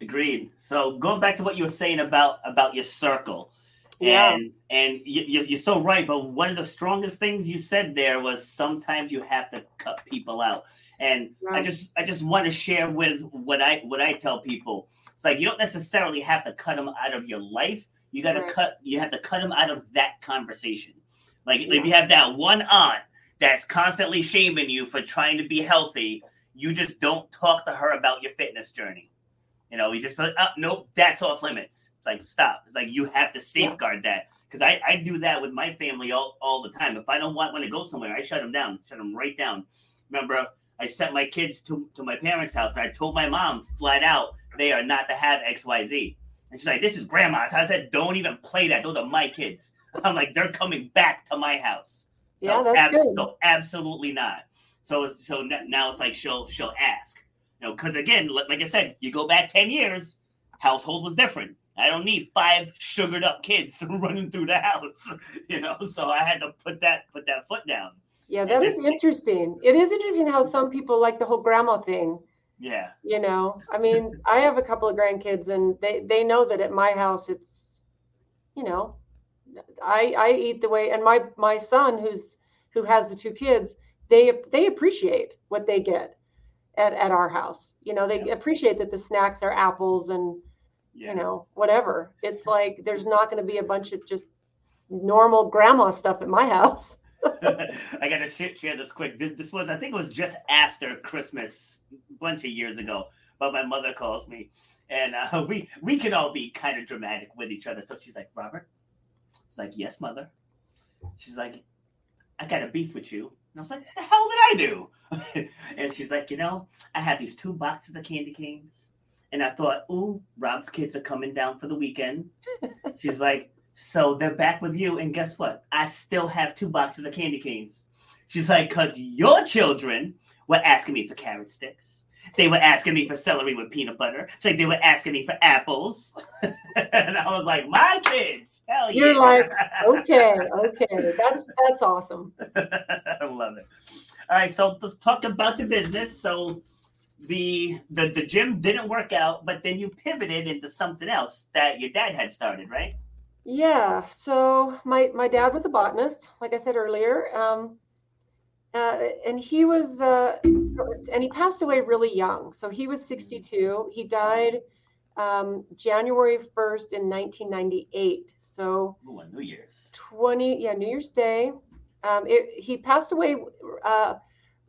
Agreed. So going back to what you were saying about about your circle, yeah. And and you, you're so right. But one of the strongest things you said there was sometimes you have to cut people out. And right. I just I just want to share with what I what I tell people. It's like you don't necessarily have to cut them out of your life. You got to right. cut. You have to cut them out of that conversation. Like yeah. if you have that one aunt that's constantly shaming you for trying to be healthy, you just don't talk to her about your fitness journey. You know, you just like, oh, nope, that's off limits like stop. It's like you have to safeguard yeah. that because I, I do that with my family all, all the time. If I don't want when to go somewhere, I shut them down, shut them right down. Remember, I sent my kids to, to my parents' house. and I told my mom flat out they are not to have X Y Z, and she's like, "This is grandma's." I said, "Don't even play that. Those are my kids." I'm like, "They're coming back to my house." So yeah, that's abs- good. So absolutely not. So so now it's like she'll she'll ask, you know, because again, like I said, you go back ten years, household was different I don't need five sugared up kids running through the house, you know. So I had to put that put that foot down. Yeah, that is interesting. It is interesting how some people like the whole grandma thing. Yeah. You know, I mean, I have a couple of grandkids, and they they know that at my house it's, you know, I I eat the way, and my my son who's who has the two kids, they they appreciate what they get at at our house. You know, they yeah. appreciate that the snacks are apples and you know, whatever. It's like there's not going to be a bunch of just normal grandma stuff at my house. I got to share this quick. This, this, was, I think it was just after Christmas, a bunch of years ago. But my mother calls me, and uh, we we can all be kind of dramatic with each other. So she's like, Robert, it's like, yes, mother. She's like, I got a beef with you. And I was like, the hell did I do? and she's like, you know, I have these two boxes of candy canes and I thought, ooh, Rob's kids are coming down for the weekend. She's like, so they're back with you. And guess what? I still have two boxes of candy canes. She's like, because your children were asking me for carrot sticks. They were asking me for celery with peanut butter. She's like, they were asking me for apples. and I was like, my kids. Hell yeah. You're like, okay, okay. That's that's awesome. I love it. All right, so let's talk about your business. So the, the the gym didn't work out, but then you pivoted into something else that your dad had started, right? Yeah. So my my dad was a botanist, like I said earlier, um, uh, and he was uh, and he passed away really young. So he was 62. He died um, January 1st in 1998. So Ooh, New Year's. 20, yeah, New Year's Day. Um, it, he passed away uh,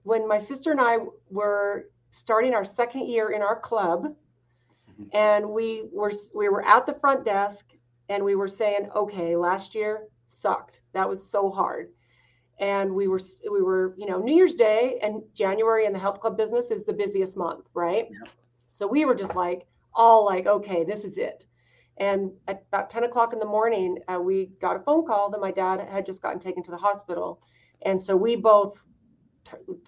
when my sister and I were starting our second year in our club, Mhm. and we were we were at the front desk, and we were saying, "Okay, last year sucked. That was so hard." And we were we were you know New Year's Day and January in the health club business is the busiest month, right? Yep. So we were just like all like, "Okay, this is it." And at about 10 o'clock in the morning, uh, we got a phone call that my dad had just gotten taken to the hospital. And so we both,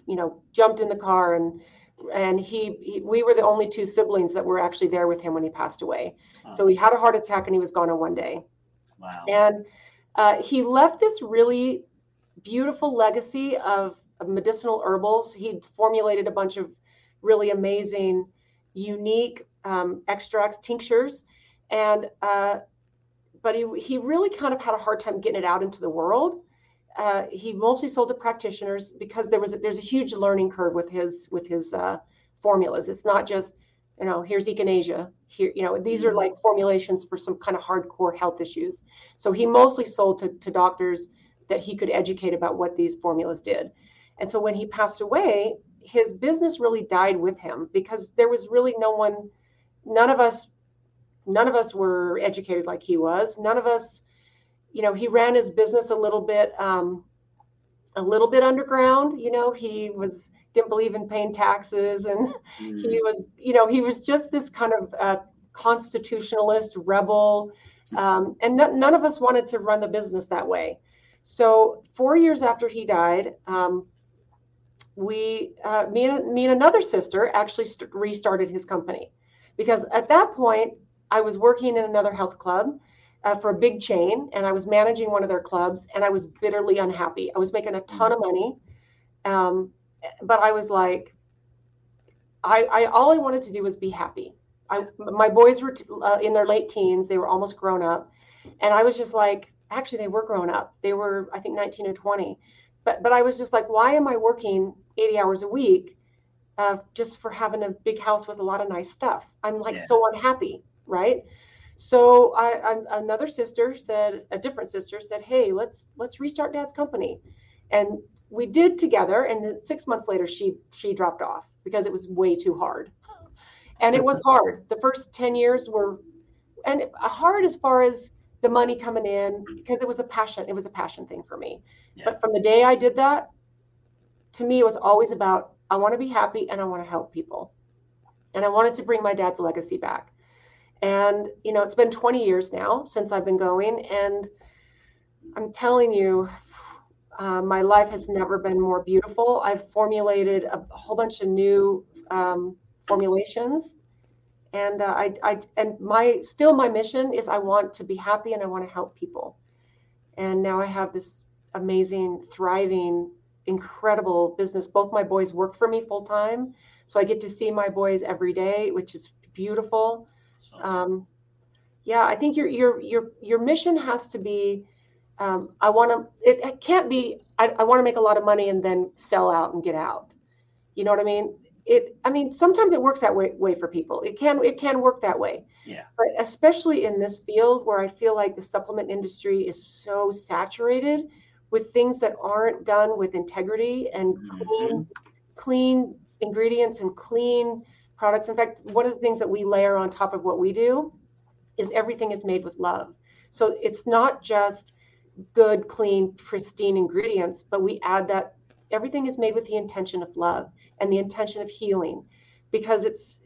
you know, jumped in the car and and he, he we were the only two siblings that were actually there with him when he passed away. So Oh, he had a heart attack and he was gone in one day. wow. And uh, he left this really beautiful legacy of, of medicinal herbals. He'd formulated a bunch of really amazing, unique um, extracts, tinctures, and uh, but he he really kind of had a hard time getting it out into the world. Uh, he mostly sold to practitioners because there was a, there's a huge learning curve with his with his uh, formulas. It's not just you know here's echinacea here you know these are like formulations for some kind of hardcore health issues. So he mostly sold to, to doctors that he could educate about what these formulas did. And so when he passed away, his business really died with him because there was really no one, none of us, none of us were educated like he was. None of us, you know, he ran his business a little bit, um, a little bit underground. You know, he was didn't believe in paying taxes, and Mm, he was, you know, he was just this kind of uh, constitutionalist rebel, um, and no- none of us wanted to run the business that way. So four years after he died, um, we, uh, me and me and another sister actually st- restarted his company, because at that point I was working in another health club. Uh, for a big chain, and I was managing one of their clubs, and I was bitterly unhappy. I was making a ton of money, um, but I was like, I, I all I wanted to do was be happy. I, my boys were t- uh, in their late teens; they were almost grown up, and I was just like, actually, they were grown up. They were, I think, 19 or 20. But but I was just like, why am I working 80 hours a week uh, just for having a big house with a lot of nice stuff? I'm like Yeah. so unhappy, right? So I, I another sister said, a different sister said, hey, let's let's restart Dad's company, and we did together. And then six months later, she she dropped off because it was way too hard, and it was hard. The first 10 years were, and hard as far as the money coming in because it was a passion. It was a passion thing for me. Yeah. But from the day I did that, to me, it was always about I want to be happy and I want to help people, and I wanted to bring my dad's legacy back. And you know, it's been 20 years now since I've been going, and I'm telling you, uh, my life has never been more beautiful. I've formulated a whole bunch of new um, formulations, and uh, I, I, and my still my mission is I want to be happy and I want to help people. And now I have this amazing, thriving, incredible business. Both my boys work for me full time, so I get to see my boys every day, which is beautiful. Um, yeah, I think your your your your mission has to be. Um, I want to. It, it can't be. I, I want to make a lot of money and then sell out and get out. You know what I mean? It. I mean, sometimes it works that way way for people. It can it can work that way. Yeah. But especially in this field where I feel like the supplement industry is so saturated with things that aren't done with integrity and clean clean ingredients and clean products. In fact, one of the things that we layer on top of what we do is everything is made with love. So it's not just good, clean, pristine ingredients, but we add that everything is made with the intention of love and the intention of healing because it's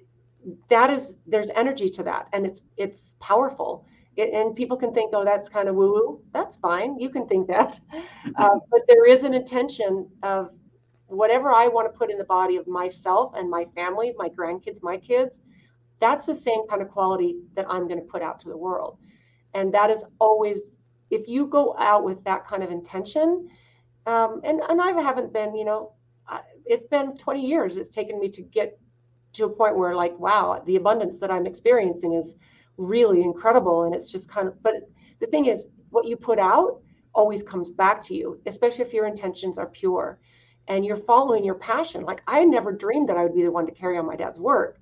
that is there's energy to that and it's it's powerful it, and people can think oh that's kind of woo woo that's fine you can think that uh, but there is an intention of whatever I want to put in the body of myself and my family, my grandkids, my kids, that's the same kind of quality that I'm going to put out to the world. And that is always, if you go out with that kind of intention, um, and, and I haven't been, you know, I, it's been 20 years it's taken me to get to a point where, like, wow, the abundance that I'm experiencing is really incredible. And it's just kind of, but the thing is, what you put out always comes back to you, especially if your intentions are pure and you're following your passion. Like I never dreamed that I would be the one to carry on my dad's work,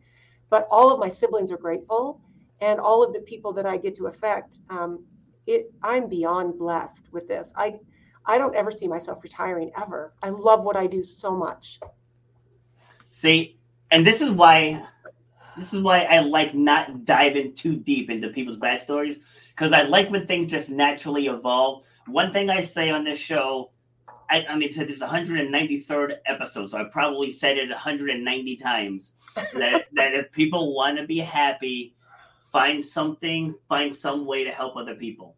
but all of my siblings are grateful and all of the people that I get to affect, um, it I'm beyond blessed with this. I I don't ever see myself retiring ever. I love what I do so much. See, and this is why this is why I like not diving too deep into people's backstories because I like when things just naturally evolve. One thing I say on this show, I, I mean, this is 193rd episode, so I probably said it 190 times that that if people want to be happy, find something, find some way to help other people.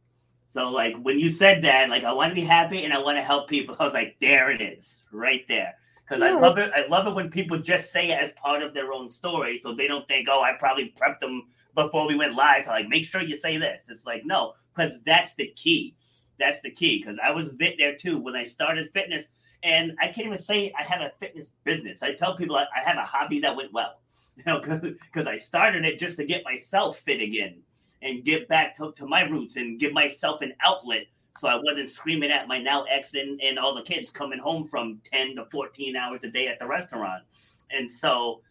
So, like when you said that, like I want to be happy and I want to help people, I was like, there it is, right there because yeah. I love it. I love it when people just say it as part of their own story, so they don't think, "Oh, I probably prepped them before we went live." To like, make sure you say this. It's like no, because that's the key. That's the key. Because I was there too when I started fitness, and I can't even say I have a fitness business. I tell people I, I have a hobby that went well, you know, because I started it just to get myself fit again and get back to, to my roots and give myself an outlet so I wasn't screaming at my now ex and, and all the kids coming home from 10 to 14 hours a day at the restaurant. And so,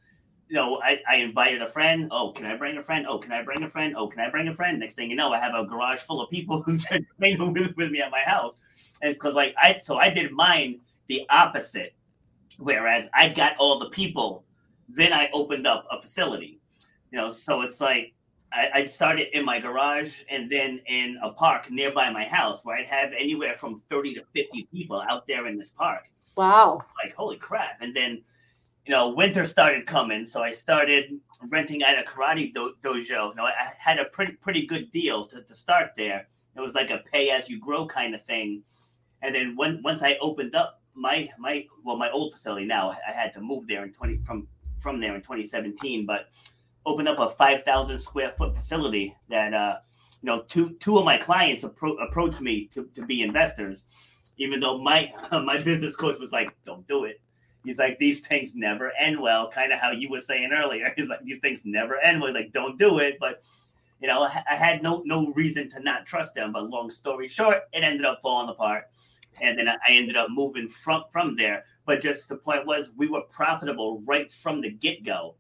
you know, I, I invited a friend. Oh, can I bring a friend? Oh, can I bring a friend? Oh, can I bring a friend? Next thing you know, I have a garage full of people who train with, with me at my house. And because like I so I did mine the opposite. Whereas I got all the people, then I opened up a facility. You know, so it's like I, I'd start in my garage and then in a park nearby my house where I'd have anywhere from 30 to 50 people out there in this park. Wow. Like, holy crap. And then, you know, winter started coming. So I started renting out a karate do- dojo. You know, I had a pretty, pretty good deal to, to start there. It was like a pay as you grow kind of thing. And then when, once I opened up my, my, well, my old facility now, I had to move there in 20, from, from there in 2017. But opened up a 5,000 square foot facility that, uh, you know, two two of my clients appro- approached me to, to be investors, even though my my business coach was like, "Don't do it." He's like, "These things never end well." Kind of how you were saying earlier. He's like, "These things never end well." He's like, "Don't do it." But you know, I, had no no reason to not trust them. But long story short, it ended up falling apart, and then I ended up moving from from there. But just the point was, we were profitable right from the get go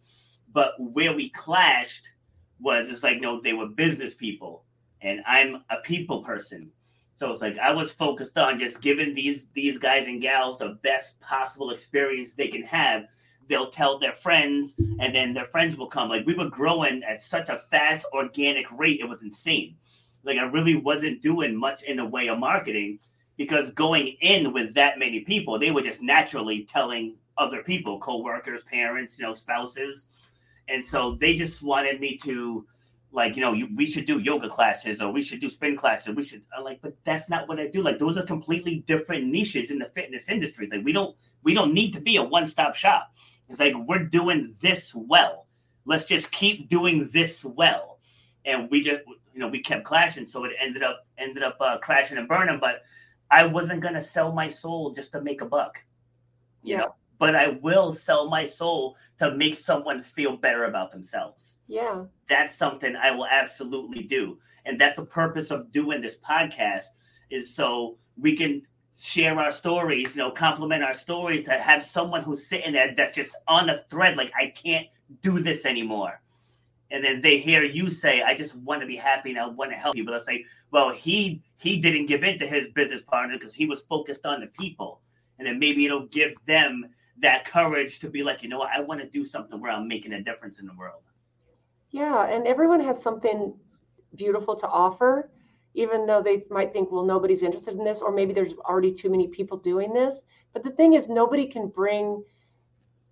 but where we clashed was it's like, no, they were business people and I'm a people person. So it's like I was focused on just giving these these guys and gals the best possible experience they can have. They'll tell their friends, and then their friends will come. Like we were growing at such a fast, organic rate, it was insane. Like I really wasn't doing much in the way of marketing because going in with that many people, they were just naturally telling other people, co-workers, parents, you know, spouses, and so they just wanted me to like you know you, we should do yoga classes or we should do spin classes. We should I'm like but that's not what i do. Like those are completely different niches in the fitness industry. Like we don't we don't need to be a one-stop shop. It's like we're doing this well. Let's just keep doing this well. And we just you know we kept clashing. So it ended up ended up uh, crashing and burning but i wasn't going to sell my soul just to make a buck you yeah. know but I will sell my soul to make someone feel better about themselves. Yeah. That's something I will absolutely do. And that's the purpose of doing this podcast is so we can share our stories, you know, compliment our stories to have someone who's sitting there that's just on a thread like I can't do this anymore. And then they hear you say, I just want to be happy and I want to help people. They'll say, Well, he he didn't give in to his business partner because he was focused on the people. And then maybe it'll give them that courage to be like, you know what, I want to do something where I'm making a difference in the world. Yeah, and everyone has something beautiful to offer, even though they might think, well, nobody's interested in this, or maybe there's already too many people doing this. But the thing is, nobody can bring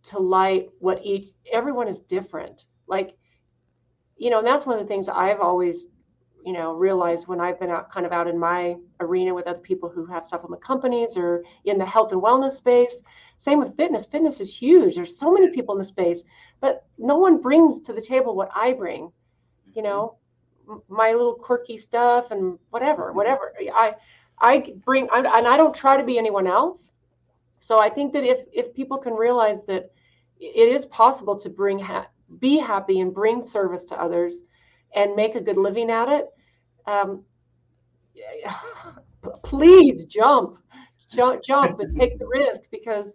to light what each everyone is different. Like, you know, and that's one of the things I've always, you know, realized when I've been out kind of out in my arena with other people who have supplement companies or in the health and wellness space same with fitness. Fitness is huge. There's so many people in the space, but no one brings to the table what I bring. You know, my little quirky stuff and whatever, mm-hmm. whatever. I I bring I, and I don't try to be anyone else. So I think that if if people can realize that it is possible to bring ha- be happy and bring service to others and make a good living at it, um, please jump, jump, jump and take the risk because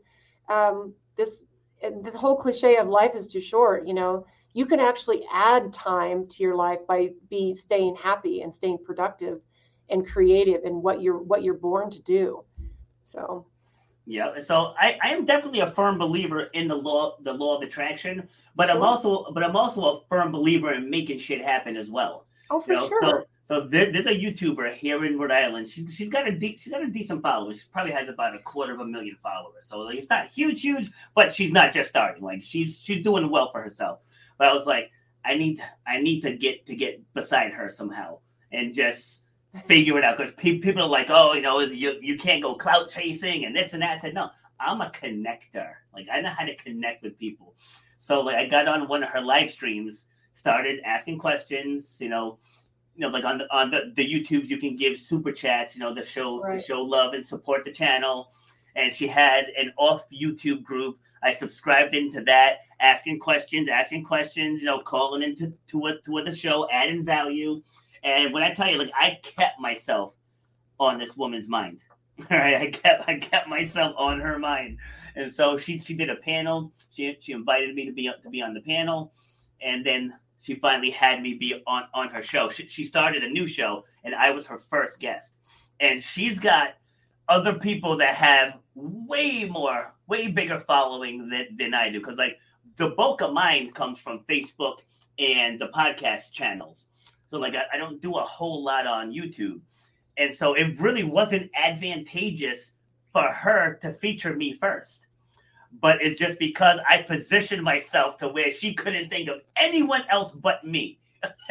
um, this the whole cliche of life is too short. You know, you can actually add time to your life by be staying happy and staying productive and creative in what you're what you're born to do. So yeah, so I, I am definitely a firm believer in the law the law of attraction, but I'm also but I'm also a firm believer in making shit happen as well. Oh, for you know, sure. So, so there, there's a YouTuber here in Rhode Island. She's she's got a de- she's got a decent following. She probably has about a quarter of a million followers. So like, it's not huge, huge, but she's not just starting. Like she's she's doing well for herself. But I was like, I need I need to get to get beside her somehow and just figure it out because pe- people are like, oh, you know, you you can't go clout chasing and this and that. I said, no, I'm a connector. Like I know how to connect with people. So like I got on one of her live streams, started asking questions. You know, you know, like on the on the, the YouTubes, you can give super chats. You know, to show Right. to show love and support the channel. And she had an off YouTube group. I subscribed into that, asking questions, asking questions. You know, calling into to a, to the show, adding value. And when I tell you, like, I kept myself on this woman's mind. Right, I kept I kept myself on her mind, and so she she did a panel. She she invited me to be to be on the panel, and then she finally had me be on on her show. She, she started a new show, and I was her first guest. And she's got other people that have way more, way bigger following than, than I do. Because like the bulk of mine comes from Facebook and the podcast channels. So like I, I don't do a whole lot on YouTube. And so it really wasn't advantageous for her to feature me first. But it's just because I positioned myself to where she couldn't think of anyone else but me.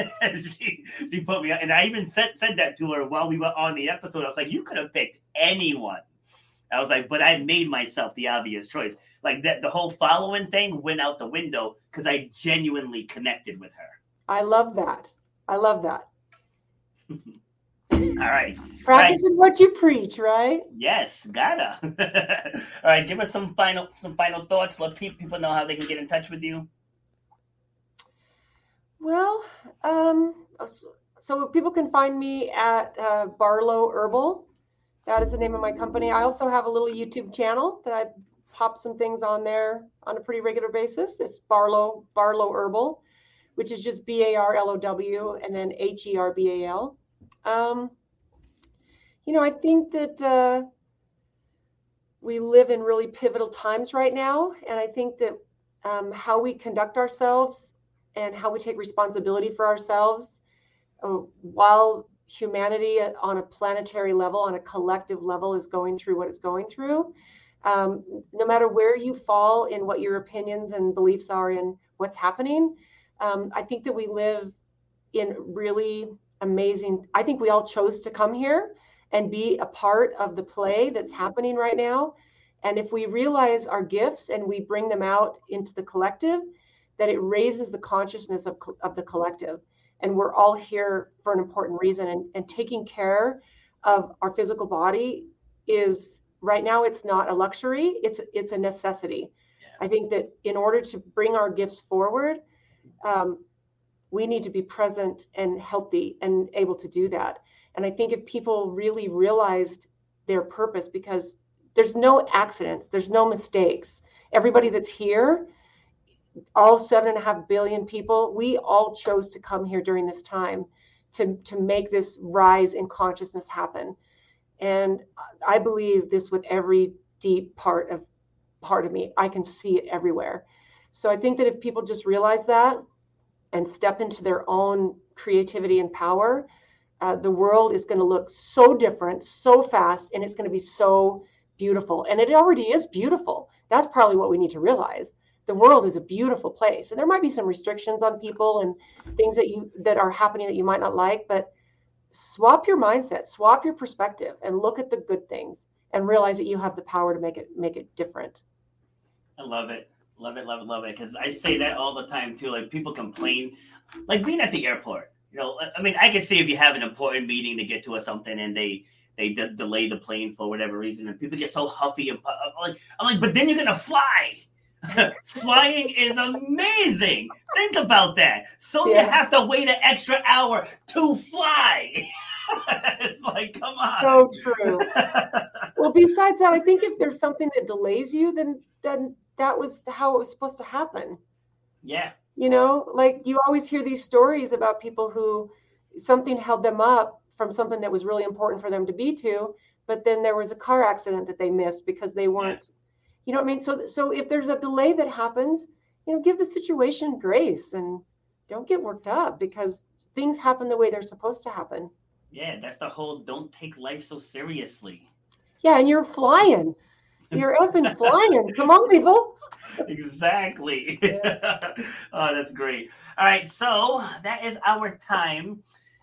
she, she put me on, and I even said said that to her while we were on the episode. I was like, "You could have picked anyone." I was like, "But I made myself the obvious choice." Like that, the whole following thing went out the window because I genuinely connected with her. I love that. I love that. All right. Practicing what you preach, right? Yes, gotta. All right, give us some final some final thoughts. Let pe- people know how they can get in touch with you. Well, um, so people can find me at uh, Barlow Herbal. That is the name of my company. I also have a little YouTube channel that I pop some things on there on a pretty regular basis. It's Barlow Barlow Herbal, which is just B A R L O W and then H E R B A L. Um, you know, I think that uh, we live in really pivotal times right now, and I think that um, how we conduct ourselves and how we take responsibility for ourselves uh, while humanity on a planetary level, on a collective level, is going through what it's going through. Um, no matter where you fall in what your opinions and beliefs are in what's happening, um, I think that we live in really amazing. I think we all chose to come here and be a part of the play that's happening right now. And if we realize our gifts and we bring them out into the collective, that it raises the consciousness of, of the collective. And we're all here for an important reason. And, and taking care of our physical body is right now it's not a luxury, it's it's a necessity. Yes. I think that in order to bring our gifts forward, um, we need to be present and healthy and able to do that. And I think if people really realized their purpose, because there's no accidents, there's no mistakes. Everybody that's here all seven and a half billion people, we all chose to come here during this time to, to make this rise in consciousness happen. And I believe this with every deep part of part of me. I can see it everywhere. So I think that if people just realize that and step into their own creativity and power, uh, the world is going to look so different, so fast, and it's going to be so beautiful. And it already is beautiful. That's probably what we need to realize the world is a beautiful place and there might be some restrictions on people and things that you that are happening that you might not like but swap your mindset swap your perspective and look at the good things and realize that you have the power to make it make it different I love it. Love it, love it, love it. Because I say that all the time too. Like people complain, like being at the airport. You know, I mean, I can see if you have an important meeting to get to or something, and they they de- delay the plane for whatever reason, and people get so huffy and I'm like, I'm like, but then you're gonna fly. Flying is amazing. Think about that. So you have to wait an extra hour to fly. it's like, come on. so true well besides that i think if there's something that delays you then then that was how it was supposed to happen yeah, You know, like you always hear these stories about people who something held them up from something that was really important for them to be to, but then there was a car accident that they missed because they weren't, yeah. you know what I mean? So so if there's a delay that happens, you know, give the situation grace and don't get worked up because things happen the way they're supposed to happen. Yeah, that's the whole don't take life so seriously. Yeah, and you're flying. You're effing flying. Come on, people. exactly. Yeah. oh, that's great. All right, so that is our time,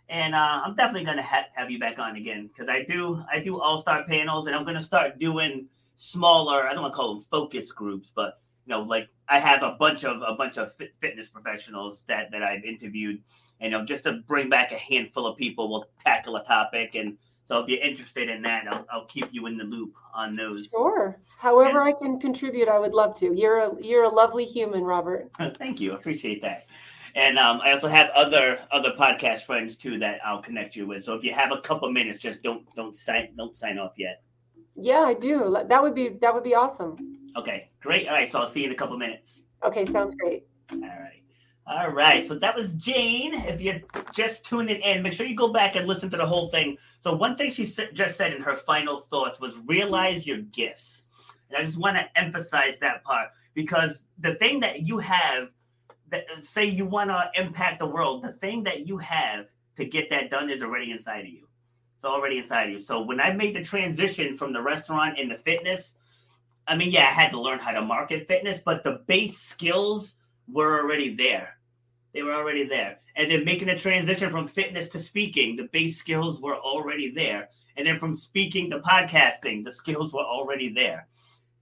and uh, I'm definitely gonna ha- have you back on again because I do I do all star panels, and I'm gonna start doing smaller. I don't want to call them focus groups, but you know, like I have a bunch of a bunch of fit, fitness professionals that that I've interviewed, and you know, just to bring back a handful of people, we'll tackle a topic and so if you're interested in that, I'll, I'll keep you in the loop on those. Sure. However, and, I can contribute, I would love to. You're a you're a lovely human, Robert. Thank you. Appreciate that. And um, I also have other other podcast friends too that I'll connect you with. So if you have a couple minutes, just don't don't sign don't sign off yet. Yeah, I do. That would be that would be awesome. Okay, great. All right, so I'll see you in a couple minutes. Okay, sounds great. All right. All right, so that was Jane. If you're just tuning in, make sure you go back and listen to the whole thing. So, one thing she just said in her final thoughts was realize your gifts. And I just want to emphasize that part because the thing that you have, that say you want to impact the world, the thing that you have to get that done is already inside of you. It's already inside of you. So, when I made the transition from the restaurant into fitness, I mean, yeah, I had to learn how to market fitness, but the base skills were already there they were already there. And then making a transition from fitness to speaking, the base skills were already there. And then from speaking to podcasting, the skills were already there.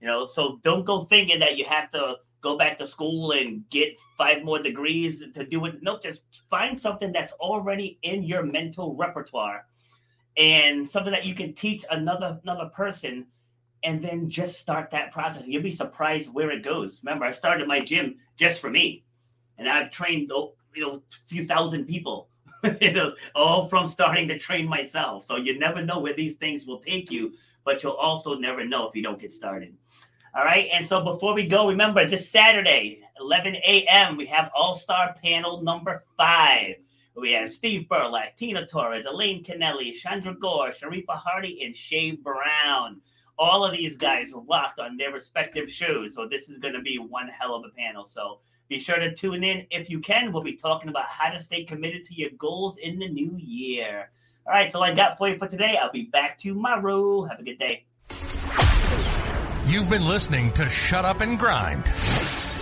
You know, so don't go thinking that you have to go back to school and get five more degrees to do it. No, just find something that's already in your mental repertoire and something that you can teach another another person and then just start that process. You'll be surprised where it goes. Remember, I started my gym just for me and I've trained you know a few thousand people. all from starting to train myself. So you never know where these things will take you, but you'll also never know if you don't get started. All right. And so before we go, remember this Saturday, 11 a.m., we have All Star Panel number five. We have Steve Burlack, Tina Torres, Elaine Kennelly, Chandra Gore, Sharifa Hardy, and Shay Brown. All of these guys rocked on their respective shows. So this is going to be one hell of a panel. So be sure to tune in if you can. We'll be talking about how to stay committed to your goals in the new year. All right, so I got for you for today. I'll be back tomorrow. Have a good day. You've been listening to Shut Up and Grind.